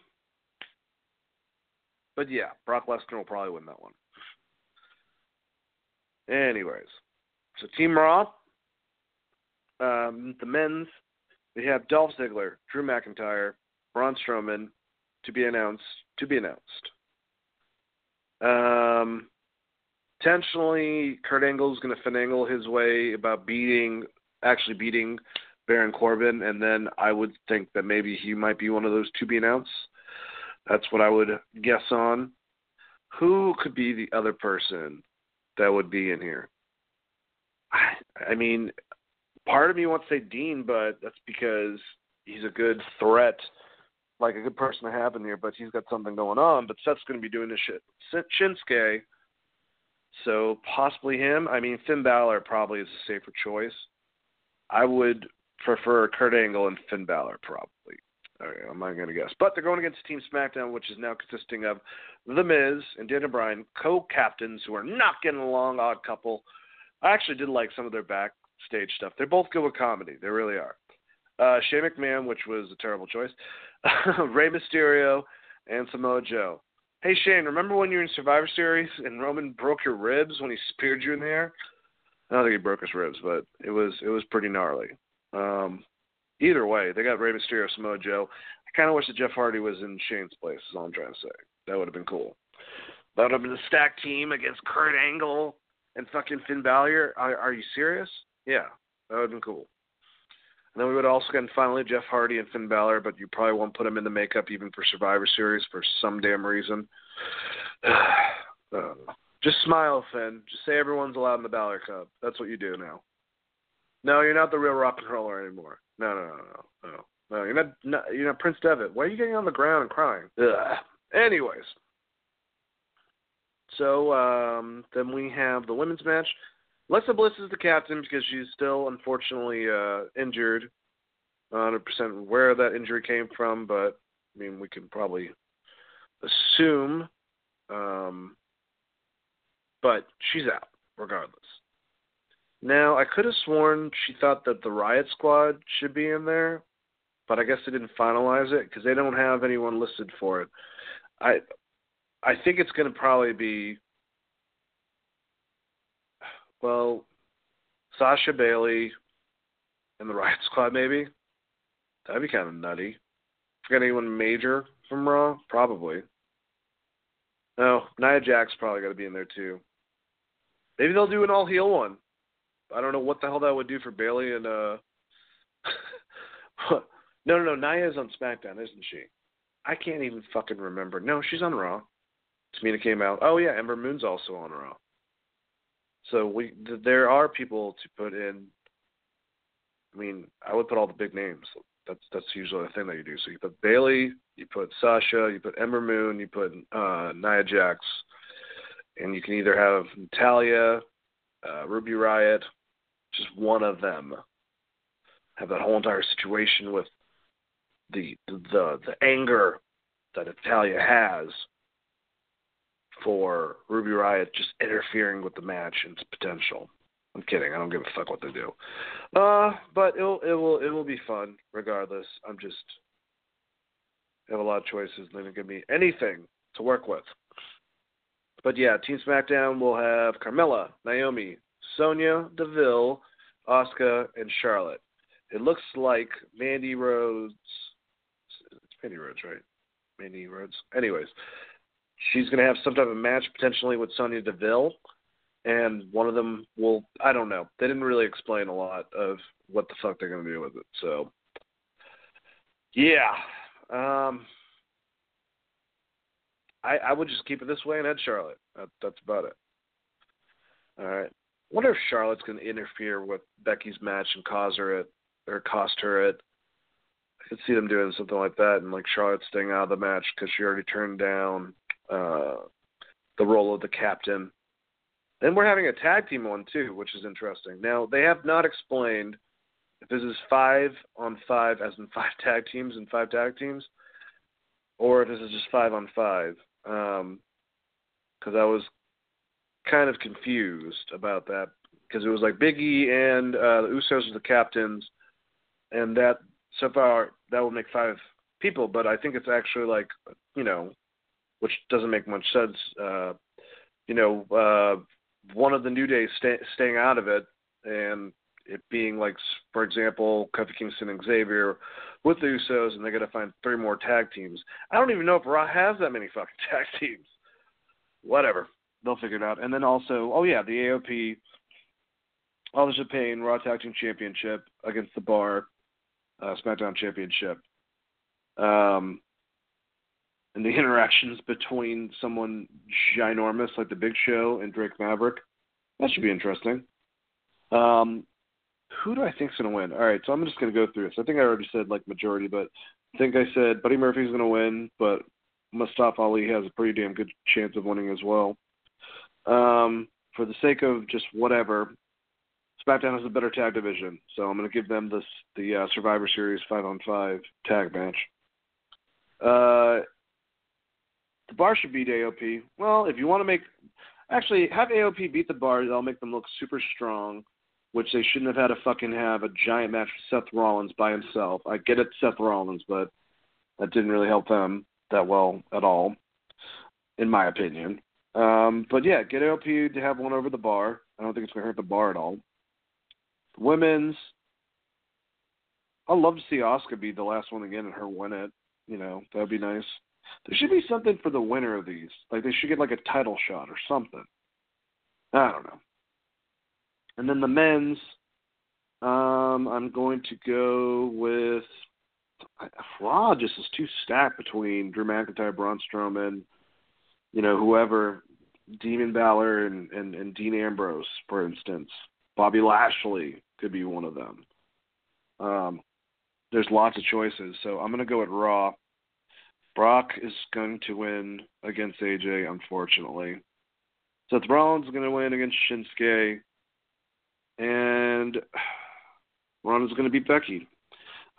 but yeah, Brock Lesnar will probably win that one. Anyways, so Team Raw, um, the men's, we have Dolph Ziggler, Drew McIntyre, Braun Strowman to be announced. To be announced. Um, potentially, Kurt Angle is going to finagle his way about beating actually beating Baron Corbin, and then I would think that maybe he might be one of those to be announced. That's what I would guess on. Who could be the other person that would be in here? I, mean, part of me wants to say Dean, but that's because he's a good threat, like a good person to have in here. But he's got something going on. But Seth's going to be doing this shit. Shinsuke, so possibly him. I mean, Finn Balor probably is a safer choice. I would prefer Kurt Angle and Finn Balor probably. I'm not going to guess. But they're going against Team SmackDown, which is now consisting of The Miz and Daniel Bryan, co-captains who are not getting along, odd couple. I actually did like some of their backstage stuff. They're both good with comedy. They really are. Uh, Shane McMahon, which was a terrible choice. [laughs] Rey Mysterio and Samoa Joe. Hey Shane, remember when you were in Survivor Series and Roman broke your ribs when he speared you in the air? I don't think he broke his ribs, but it was it was pretty gnarly. Um, either way, they got Rey Mysterio, Samoa Joe. I kind of wish that Jeff Hardy was in Shane's place. Is all I'm trying to say. That would have been cool. That would have been stacked team against Kurt Angle and fucking Finn Balor. Are, are you serious? Yeah, that would have been cool. And then we would also get finally Jeff Hardy and Finn Balor, but you probably won't put them in the makeup even for Survivor Series for some damn reason. [sighs] just smile, Finn. Just say everyone's allowed in the Balor Club. That's what you do now. No, you're not the real rock and roller anymore. No, no, no, no, no. No, you're not, not. You're not Prince Devitt. Why are you getting on the ground and crying? Ugh. Anyways, so um, then we have the women's match. Alexa Bliss is the captain because she's still unfortunately uh, injured. 100% where that injury came from, but I mean we can probably assume um, but she's out regardless. Now, I could have sworn she thought that the Riot Squad should be in there, but I guess they didn't finalize it because they don't have anyone listed for it. I I think it's going to probably be well, Sasha Bayley and the Riot [laughs] Squad maybe. That'd be kind of nutty. Forget anyone major from Raw? Probably. No, Nia Jax probably got to be in there too. Maybe they'll do an all heel one. I don't know what the hell that would do for Bayley and uh. [laughs] no, no, no. Nia's on SmackDown, isn't she? I can't even fucking remember. No, she's on Raw. Tamina came out. Oh yeah, Ember Moon's also on Raw. So we th- there are people to put in. I mean, I would put all the big names. That's that's usually the thing that you do. So you put Bayley, you put Sasha, you put Ember Moon, you put uh, Nia Jax, and you can either have Natalya, uh, Ruby Riott, just one of them. Have that whole entire situation with the the the anger that Natalya has for Ruby Riott just interfering with the match and its potential. I'm kidding. I don't give a fuck what they do. Uh, but it'll it will it will be fun regardless. I'm just I have a lot of choices. They don't give me anything to work with. But yeah, Team SmackDown will have Carmella, Naomi, Sonya Deville, Asuka, and Charlotte. It looks like Mandy Rhodes. It's Mandy Rhodes, right? Mandy Rhodes. Anyways, she's going to have some type of match potentially with Sonya Deville, and one of them will. I don't know. They didn't really explain a lot of what the fuck they're going to do with it. So, yeah. Um, I, I would just keep it this way and add Charlotte. That, that's about it. All right. Wonder if Charlotte's going to interfere with Becky's match and cause her it or cost her it. I could see them doing something like that, and like Charlotte staying out of the match because she already turned down uh, the role of the captain. Then we're having a tag team one too, which is interesting. Now they have not explained if this is five on five, as in [laughs] five tag teams and five tag teams, or if this is just five on five. Because um, I was kind of confused about that because it was like Biggie and uh, the Usos are the captains, and that so far that would make five people, but I think it's actually like you know, which doesn't make much sense. Uh, you know, uh, one of the New Days stay, staying out of it, and it being like, for example, Kofi Kingston and Xavier with the Usos, and they're gonna find three more tag teams. I don't even know if Raw has that many fucking [laughs] tag teams. Whatever, they'll figure it out. And then also, oh yeah, the AOP, All the Japan Raw Tag Team Championship against the Bar, uh, SmackDown Championship. Um, and the [laughs] interactions between someone ginormous like the Big Show and Drake Maverick. That should be interesting. Um, who do I think is going to win? All right, so I'm just going to go through this. I think I already said like majority, but I think I said Buddy Murphy's going to win, but Mustafa Ali has a pretty damn good chance of winning as well. Um, for the sake of just whatever, SmackDown has a better tag division, so I'm going to give them this the uh, Survivor Series five on five tag match. Uh, the bar should beat AOP. Well, if you want to make, actually have AOP beat the bar, that'll make them look super strong which they shouldn't have had to fucking have a giant match with Seth Rollins by himself. I get it, Seth Rollins, but that didn't really help them that well at all, in my opinion. Um, but yeah, get AOP to have one over the bar. I don't think it's going to hurt the bar at all. Women's, I'd love to see Asuka be the last one again and her win it. You know, that would be nice. There should be something for the winner of these. Like they should get like a title shot or something. I don't know. And then the men's, um, I'm going to go with Raw. Just is too stacked between Drew McIntyre, Braun Strowman, you know, whoever, Demon Balor, and, and and Dean Ambrose, for instance. Bobby Lashley could be one of them. Um, there's lots of choices, so I'm going to go with Raw. Brock is going to win against AJ, unfortunately. Seth Rollins is going to win against Shinsuke and Ronda's going to beat Becky.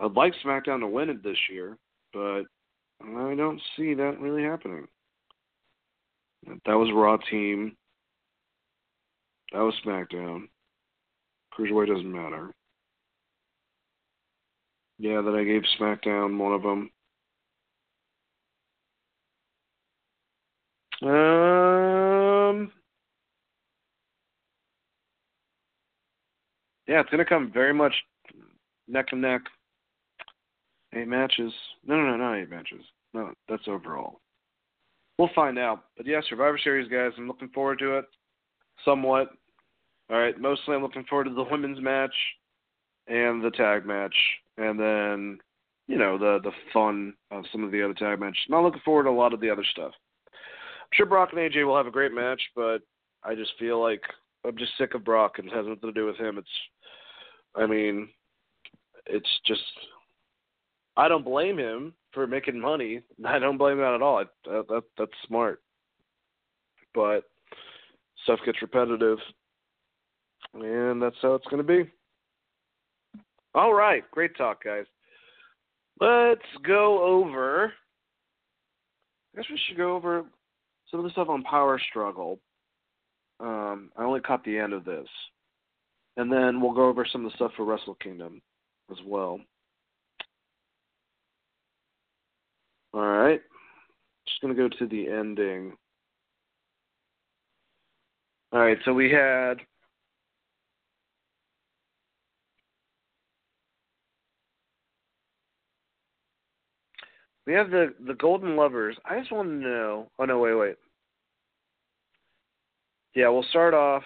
I'd like SmackDown to win it this year, but I don't see that really happening. That was Raw team. That was SmackDown. Cruiserweight doesn't matter. Yeah, that I gave SmackDown one of them. Um, yeah, it's to come very much neck and neck. Eight matches. No, no, no, not eight matches. No, that's overall. We'll find out. But yeah, Survivor Series, guys, I'm looking forward to it somewhat. All right, mostly I'm looking forward to the women's match and the tag match, and then you know the the fun of some of the other tag matches. Not looking forward to a lot of the other stuff. I'm sure Brock and AJ will have a great match, but I just feel like I'm just sick of Brock, and it has nothing to do with him. It's, I mean, it's just I don't blame him for making money. [laughs] I don't blame that at all. I, that, that that's smart, but stuff gets repetitive, and that's how it's going to be. All right, great talk, guys. Let's go over. I guess we should go over some of the stuff on Power Struggle. Um, I only caught the end of this, and then we'll go over some of the stuff for Wrestle Kingdom as well. All right, just gonna go to the ending. All right, so we had We have the the Golden Lovers. I just want to know. Oh no, wait, wait. Yeah, we'll start off.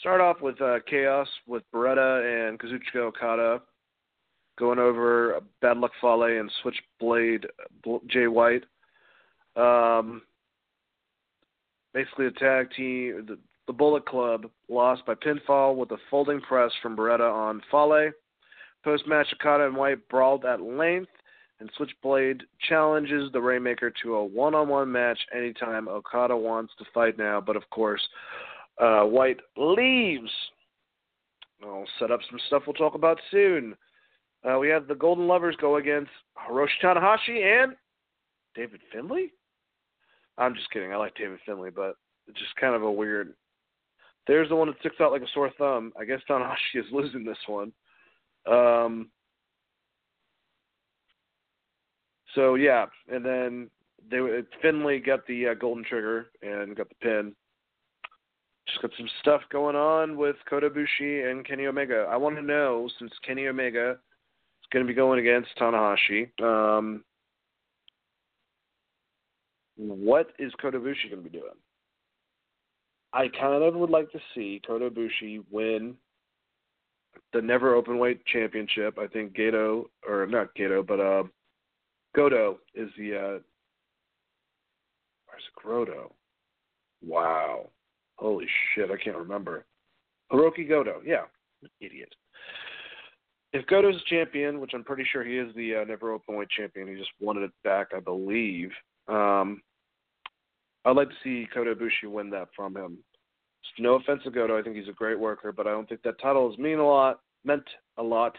Start off with uh, Chaos with Beretta and Kazuchika Okada going over Bad Luck Fale and Switchblade Jay White. Um, basically, a tag team, the, the Bullet Club, lost by pinfall with a folding press from Beretta on Fale. Post match, Okada and White brawled at length, and Switchblade challenges the Rainmaker to a one on one match anytime Okada wants to fight now. But of course, uh, White leaves. I'll set up some stuff we'll talk about soon. Uh, we have the Golden Lovers go against Hiroshi Tanahashi and David Finlay. I'm just kidding. I like David Finlay, but it's just kind of a weird. There's the one that sticks out like a sore thumb. I guess Tanahashi is losing this one. Um, so yeah, and then they Finlay got the uh, golden trigger and got the pin. Just got some stuff going on with Kota Ibushi and Kenny Omega. I want to know since Kenny Omega going to be going against Tanahashi, um, what is Kota Ibushi going to be doing? I kind of would like to see Kota Ibushi win the never open weight championship. I think Gato or not Gato, but uh, Goto is the uh, where's Grotto? Wow, holy shit! I can't remember. Hiroki Goto, yeah, idiot. If Goto's champion, which I'm pretty sure he is the uh, never open weight champion, he just wanted it back, I believe. Um, I'd like to see Kota Ibushi win that from him. No offense to Goto, I think he's a great worker, but I don't think that title has mean a lot, meant a lot.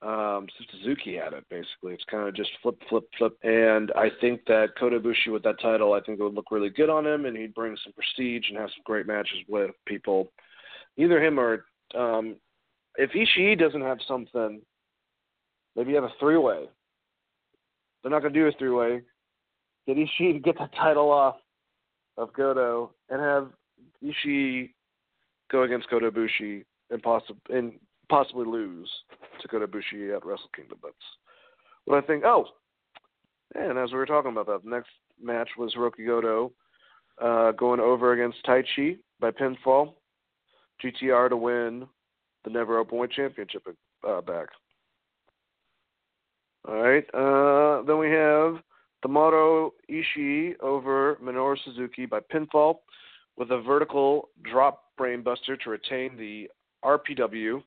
Um, Suzuki had it basically. It's kind of just flip, flip, flip. And I think that Kota Ibushi with that title, I think it would look really good on him, and he'd bring some prestige and have some great matches with people. Either him or um, if Ishii doesn't have something, maybe you have a three way. They're not going to do a three way. Get Ishii to get the title off of Goto and have Ishii go against Kota and, possi- and possibly lose to Kota at Wrestle Kingdom. That's what I think. Oh, and as we were talking about that, the next match was Hiroki Goto uh, going over against Taichi by pinfall. GTR to win the Never Openweight Championship uh, back. All right. Uh, then we have Tomohiro Ishii over Minoru Suzuki by pinfall with a vertical drop brainbuster to retain the RPW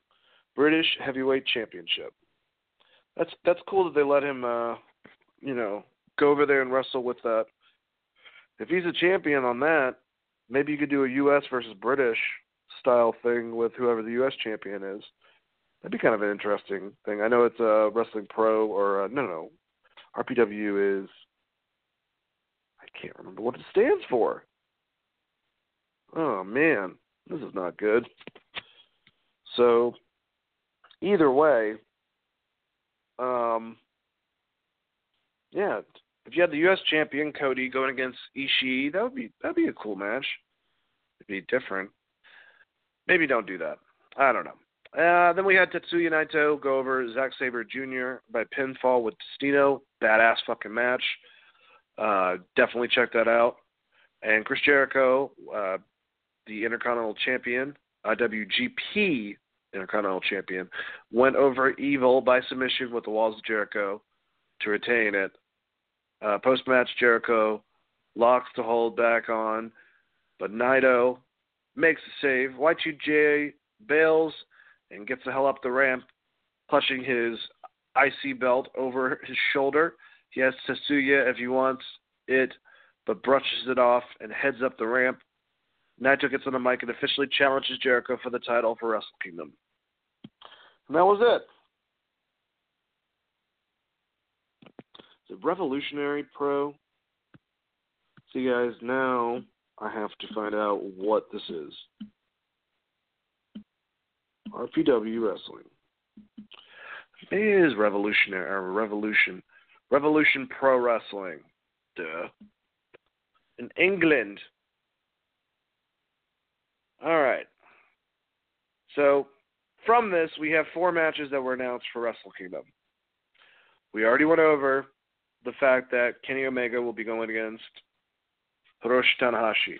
British Heavyweight Championship. That's that's cool that they let him, uh, you know, go over there and wrestle with that. If he's a champion on that, maybe you could do a U.S. versus British style thing with whoever the U.S. champion is. That'd be kind of an interesting thing. I know it's a uh, Wrestling Pro or uh, no, no, RPW is. I can't remember what it stands for. Oh man, this is not good. So, either way, um, yeah, if you had the U.S. champion Cody going against Ishii, that would be that'd be a cool match. It'd be different. Maybe don't do that. I don't know. Uh, then we had Tetsuya Naito go over Zack Sabre Jr. by pinfall with Destino. Badass fucking match. Uh, definitely check that out. And Chris Jericho, uh, the Intercontinental Champion, IWGP Intercontinental Champion, went over Evil by submission with the Walls of Jericho to retain it. Uh, Post match, Jericho locks to hold back on, but Naito makes the save. Y2J bails and gets the hell up the ramp, clutching his IC belt over his shoulder. He has Tetsuya if he wants it, but brushes it off and heads up the ramp. Naito gets on the mic and officially challenges Jericho for the title for Wrestle Kingdom. And that was it. The Revolutionary Pro. See, you guys, now I have to find out what this is. RPW Wrestling. Is revolutionary or revolution. Revolution Pro Wrestling. Duh. In England. All right. So from this, we have four matches that were announced for Wrestle Kingdom. We already went over the fact that Kenny Omega will be going against Hiroshi Tanahashi.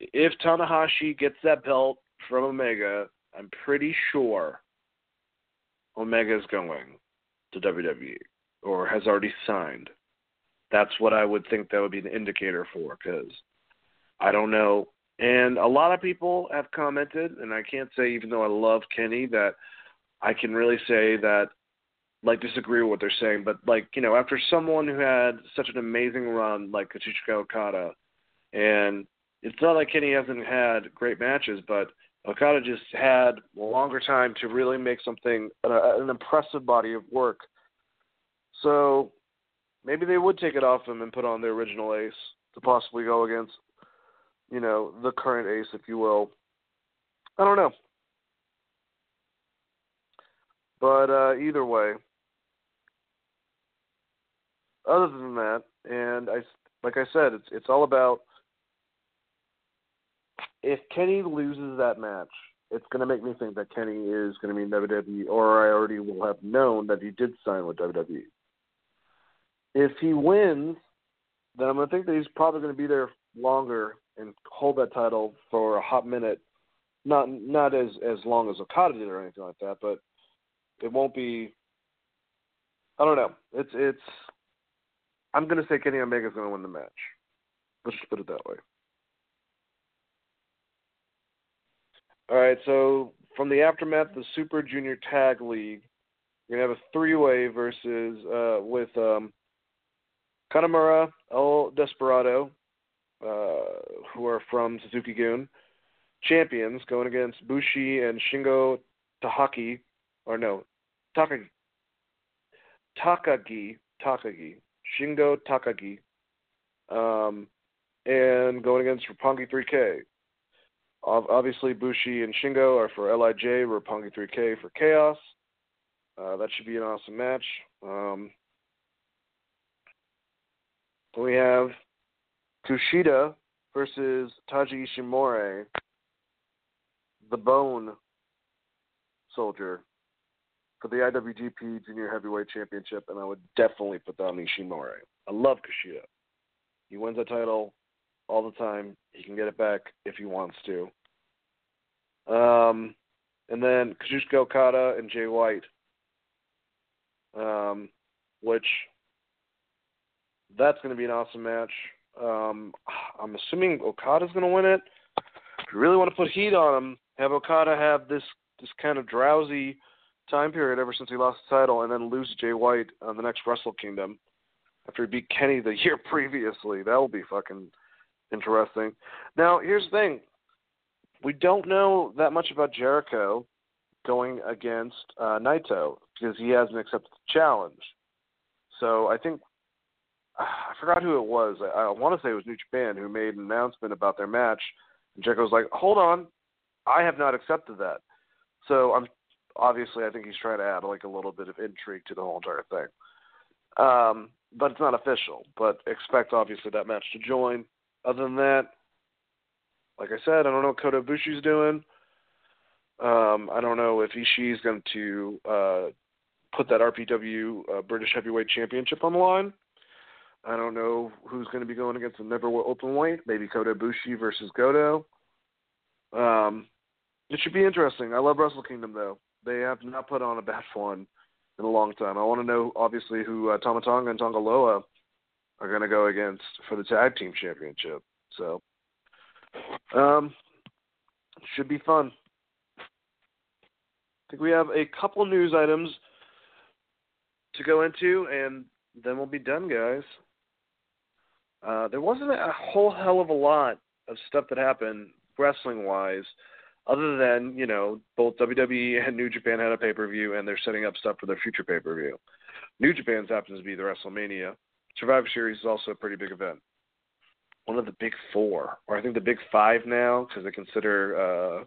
If Tanahashi gets that belt from Omega, I'm pretty sure Omega is going to WWE or has already signed. That's what I would think that would be an indicator for because I don't know. And a lot of people have commented, and I can't say, even though I love Kenny, that I can really say that, like, disagree with what they're saying. But, like, you know, after someone who had such an amazing run like Kazuchika Okada, and it's not like Kenny hasn't had great matches, but Okada just had a longer time to really make something, uh, an impressive body of work. So maybe they would take it off him and put on the original ace to possibly go against, you know, the current ace, if you will. I don't know. But uh, either way, other than that, and I, like I said, it's it's all about if Kenny loses that match, it's going to make me think that Kenny is going to be in WWE, or I already will have known that he did sign with WWE. If he wins, then I'm going to think that he's probably going to be there longer and hold that title for a hot minute. Not not as as long as Okada did or anything like that, but it won't be. I don't know. It's it's. I'm going to say Kenny Omega's going to win the match. Let's just put it that way. All right, so from the aftermath, of the Super Junior Tag League, we're gonna have a three-way versus uh, with um, El Desperado, uh, who are from Suzuki-gun, champions going against Bushi and Shingo Tahaki, or no, Takagi, Takagi, Takagi, Shingo Takagi, um, and going against Roppongi 3K. Obviously, Bushi and Shingo are for Lij, Roppongi 3K for Chaos. Uh, that should be an awesome match. Um, we have Kushida versus Taiji Ishimori, the Bone Soldier, for the IWGP Junior Heavyweight Championship, and I would definitely put that on Ishimori. I love Kushida. He wins that title all the time. He can get it back if he wants to. Um, and then Kazuchika Okada and Jay White, um, which that's going to be an awesome match. Um, I'm assuming Okada's going to win it. If you really want to put heat on him, have Okada have this this kind of drowsy time period ever since he lost the title, and then lose Jay White on the next Wrestle Kingdom after he beat Kenny the [laughs] year previously. That will be fucking interesting. Now, here's the thing: we don't know that much about Jericho going against uh, Naito because he hasn't accepted the challenge. So I think [sighs] I forgot who it was. I, I want to say it was New Japan who made an announcement about their match, and Jericho was like, "Hold on, I have not accepted that." So I'm obviously I think he's trying to add like a little bit of intrigue to the whole entire thing. Um, but it's not official. But expect obviously that match to join. Other than that, like I said, I don't know what Kota Ibushi's doing. Um, I don't know if Ishii's going to uh, put that RPW uh, British Heavyweight Championship on the line. I don't know who's going to be going against the never open weight. Maybe Kota Ibushi versus Goto. Um, it should be interesting. I love Wrestle Kingdom though. They have not put on a bad one in a long time. I want to know obviously who uh, Tama Tonga and Tanga Loa are going to go against for the tag team championship. So, um, should be fun. I think we have a couple news items to go into, and then we'll be done, guys. Uh, there wasn't a whole hell of a lot of stuff that happened wrestling wise, other than you know both WWE and New Japan had a pay per view, and they're setting up stuff for their future pay per view. New Japan's happens to be the WrestleMania. Survivor Series is also a pretty big event. One of the big four, or I think the big five now, because they consider uh,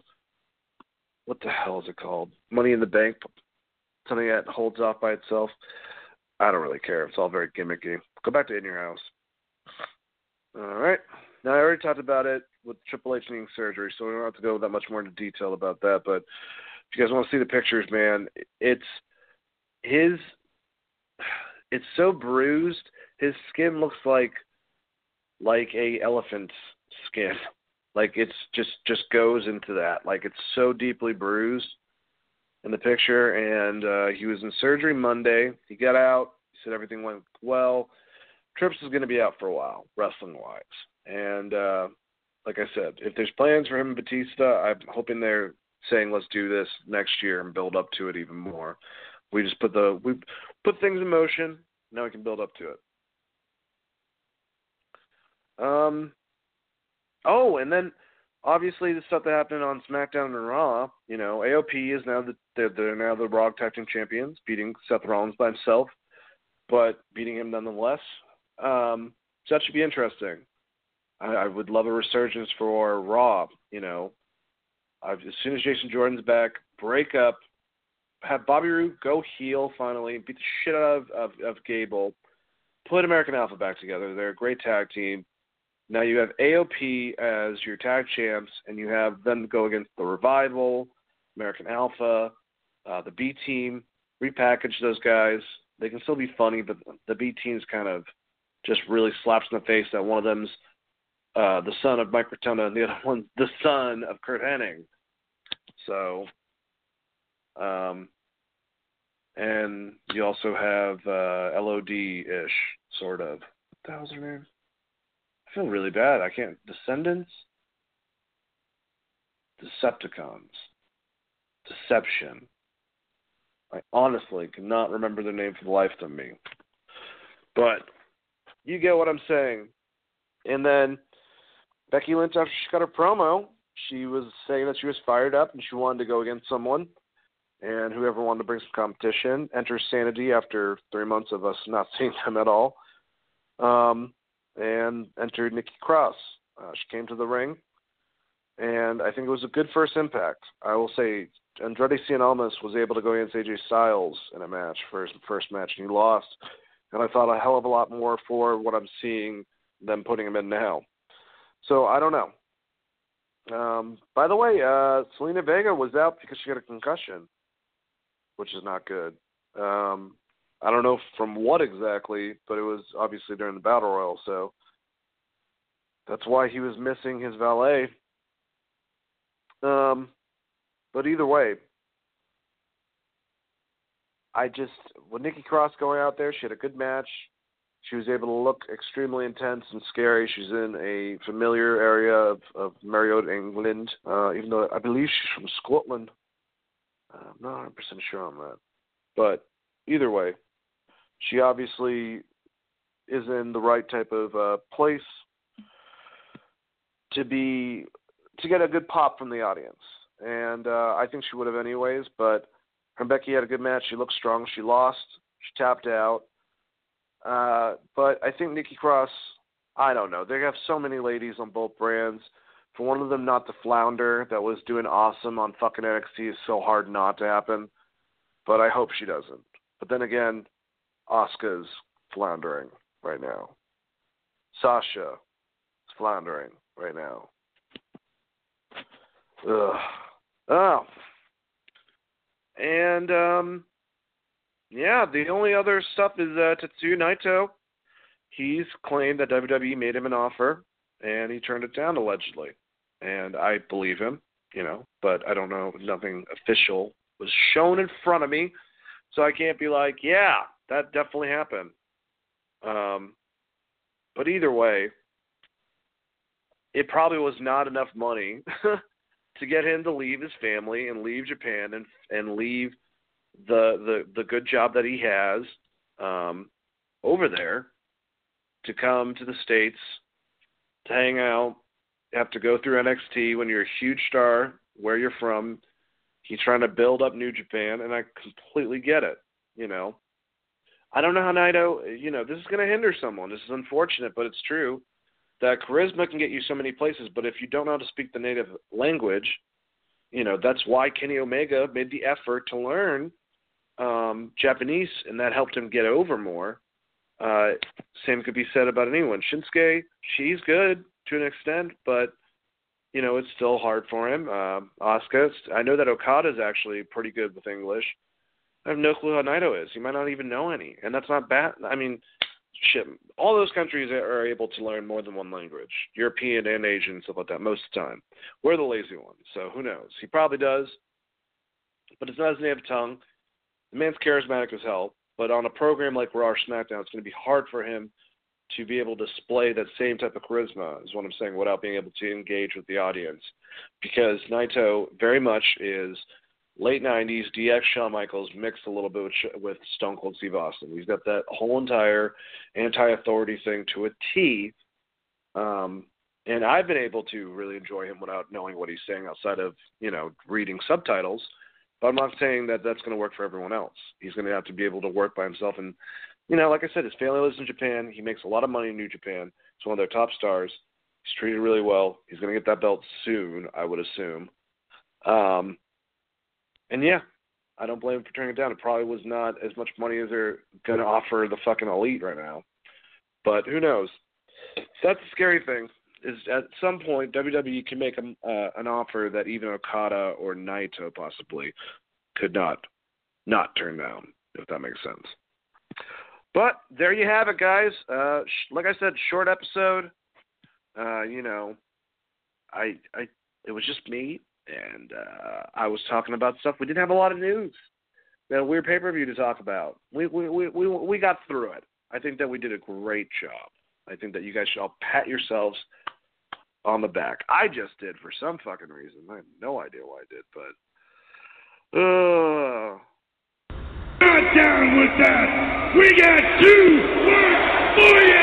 what the hell is it called? Money in the Bank, something that holds off by itself. I don't really care. It's all very gimmicky. Go back to In Your House. All right. Now I already talked about it with Triple H needing surgery, so we don't have to go that much more into detail about that. But if you guys want to see the pictures, man, it's his. It's so bruised. His skin looks like like a elephant's skin. Like it's just just goes into that. Like it's so deeply bruised in the picture. And uh, he was in surgery Monday. He got out. He said everything went well. Trips is going to be out for a while, wrestling wise. And uh, like I said, if there's plans for him and Batista, I'm hoping they're saying let's do this next year and build up to it even more. We just put the we put things in motion. Now we can build up to it. Um, Oh, and then obviously the stuff that happened on SmackDown and Raw. You know, AOP is now the they're, they're now the Raw Tag Team Champions, beating Seth Rollins by himself, but beating him nonetheless. Um, so that should be interesting. I, I would love a resurgence for Raw. You know, I've, as soon as Jason Jordan's back, break up, have Bobby Roode go heel finally, beat the shit out of, of, of Gable, put American Alpha back together. They're a great tag team. Now you have AOP as your tag champs, and you have them go against the Revival, American Alpha, uh, the B Team. Repackage those guys. They can still be funny, but the B Team's kind of just really slaps in the face that one of them's uh, the son of Mike Rotunda and the other [laughs] one's the son of Curt Hennig. So, um, and you also have uh, LOD ish, sort of. What the hell's her name? I feel really bad. I can't. Descendants? Decepticons. Deception. I honestly cannot remember their name for the life of me. But you get what I'm saying. And then Becky Lynch, after she got her promo, she was saying that she was fired up and she wanted to go against someone. And whoever wanted to bring some competition enters Sanity after three months of us not [laughs] seeing them at all. Um, and entered Nikki Cross. Uh, she came to the ring, and I think it was a good first impact. I will say Andrade Cien Almas was able to go against AJ Styles in a match, first first match, and he lost. And I thought a hell of a lot more for what I'm seeing them putting him in now. So I don't know. Um, by the way, uh, Zelina Vega was out because she got a concussion, which is not good. Um, I don't know from what exactly, but it was obviously during the battle royal, so that's why he was missing his valet. Um, but either way, I just with Nikki Cross going out there, she had a good match. She was able to look extremely intense and scary. She's in a familiar area of, of Mariota, England, uh, even though I believe she's from Scotland. I'm not 100% sure on that. But either way, she obviously is in the right type of uh, place to be to get a good pop from the audience, and uh, I think she would have anyways. But her Becky had a good match. She looked strong. She lost. She tapped out. Uh, but I think Nikki Cross. I don't know. They have so many ladies on both brands. For one of them not to flounder, that was doing awesome on fucking NXT is so hard not to happen. But I hope she doesn't. But then again, Asuka's floundering right now. Sasha is floundering right now. Ugh. Oh. And um yeah, the only other stuff is uh, Tetsuya Naito he's claimed that WWE made him an offer and he turned it down allegedly. And I believe him, you know, but I don't know. Nothing official was shown in front of me, so I can't be like, yeah, that definitely happened. Um, but either way, it probably was not enough money [laughs] to get him to leave his family and leave Japan and and leave the the the good job that he has um, over there to come to the states to hang out. have to go through NXT when you're a huge star where you're from. He's trying to build up New Japan, and I completely get it. You know, I don't know how Naito. You know, this is going to hinder someone. This is unfortunate, but it's true that charisma can get you so many places, but if you don't know how to speak the native language, you know that's why Kenny Omega made the effort to learn um, Japanese, and that helped him get over more. Uh, same could be said about anyone. Shinsuke, she's good to an extent, but you know it's still hard for him. Uh, Asuka, I know that Okada is actually pretty good with English. I have no clue how Naito is. He might not even know any, and that's not bad. I mean, shit, all those countries are able to learn more than one language, European and Asian, stuff like that, most of the time. We're the lazy ones, so who knows? He probably does, but it's not his native tongue. The man's charismatic as hell, but on a program like Raw or SmackDown, it's going to be hard for him to be able to display that same type of charisma, is what I'm saying, without being able to engage with the audience. Because Naito very much is – late '90s DX Shawn Michaels mixed a little bit with, with Stone Cold Steve Austin. He's got that whole entire anti-authority thing to a T. Um, and I've been able to really enjoy him without knowing what he's saying outside of you know reading subtitles. But I'm not saying that that's going to work for everyone else. He's going to have to be able to work by himself. And you know, like I said, his family lives in Japan. He makes a lot of money in New Japan. He's one of their top stars. He's treated really well. He's going to get that belt soon, I would assume. Um, and yeah, I don't blame him for turning it down. It probably was not as much money as they're going to offer the fucking elite right now. But who knows? That's the scary thing. Is at some point WWE can make a, uh, an offer that even Okada or Naito possibly could not not turn down, if that makes sense. But there you have it, guys. Uh, sh- like I said, short episode. Uh, you know, I I it was just me and uh, I was talking about stuff. We didn't have a lot of news. We had a weird pay per view to talk about. We, we we we we got through it. I think that we did a great job. I think that you guys should all pat yourselves on the back. I just did for some fucking reason. I have no idea why I did, but uh not down with that. We got two words for ya.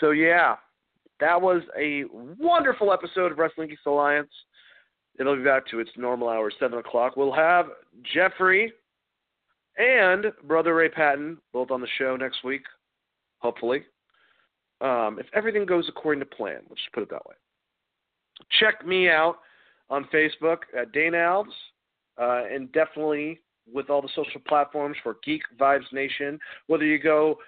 So yeah, that was a wonderful episode of Wrestling Geeks Alliance. It'll be back to its normal hour, seven o'clock. We'll have Jeffrey and brother Ray Patton both on the show next week, hopefully. Um, if everything goes according to plan, let's just put it that way. Check me out on Facebook at Dana Alves, uh, and definitely with all the social platforms for Geek Vibes Nation. Whether you go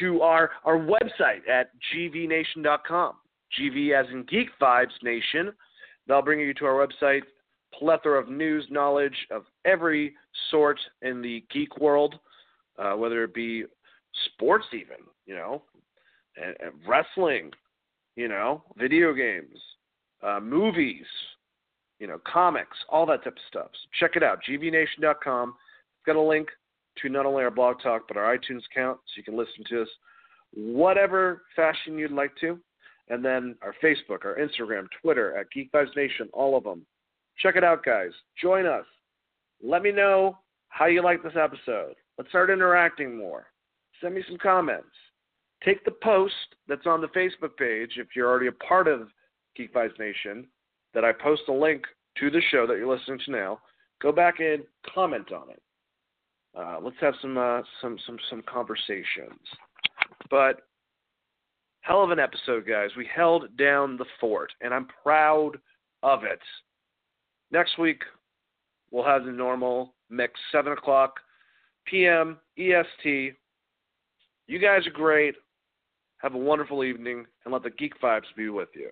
to our, our website at gvnation.com. GV as in Geek Vibes Nation. That'll bring you to our website, plethora of news, knowledge of every sort in the geek world, uh, whether it be sports, even, you know, and, and wrestling, you know, video games, uh, movies, you know, comics, all that type of stuff. So check it out, gvnation.com. It's got a link to not only our blog talk but our iTunes account, so you can listen to us whatever fashion you'd like to. And then our Facebook, our Instagram, Twitter at Geek Vibes Nation, all of them. Check it out, guys. Join us. Let me know how you like this episode. Let's start interacting more. Send me some comments. Take the post that's on the Facebook page if you're already a part of Geek Vibes Nation that I post a link to the show that you're listening to now. Go back and comment on it. Uh, let's have some uh, some some some conversations. But hell of an episode, guys. We held down the fort, and I'm proud of it. Next week we'll have the normal mix, seven o'clock p.m. EST. You guys are great. Have a wonderful evening, and let the geek vibes be with you.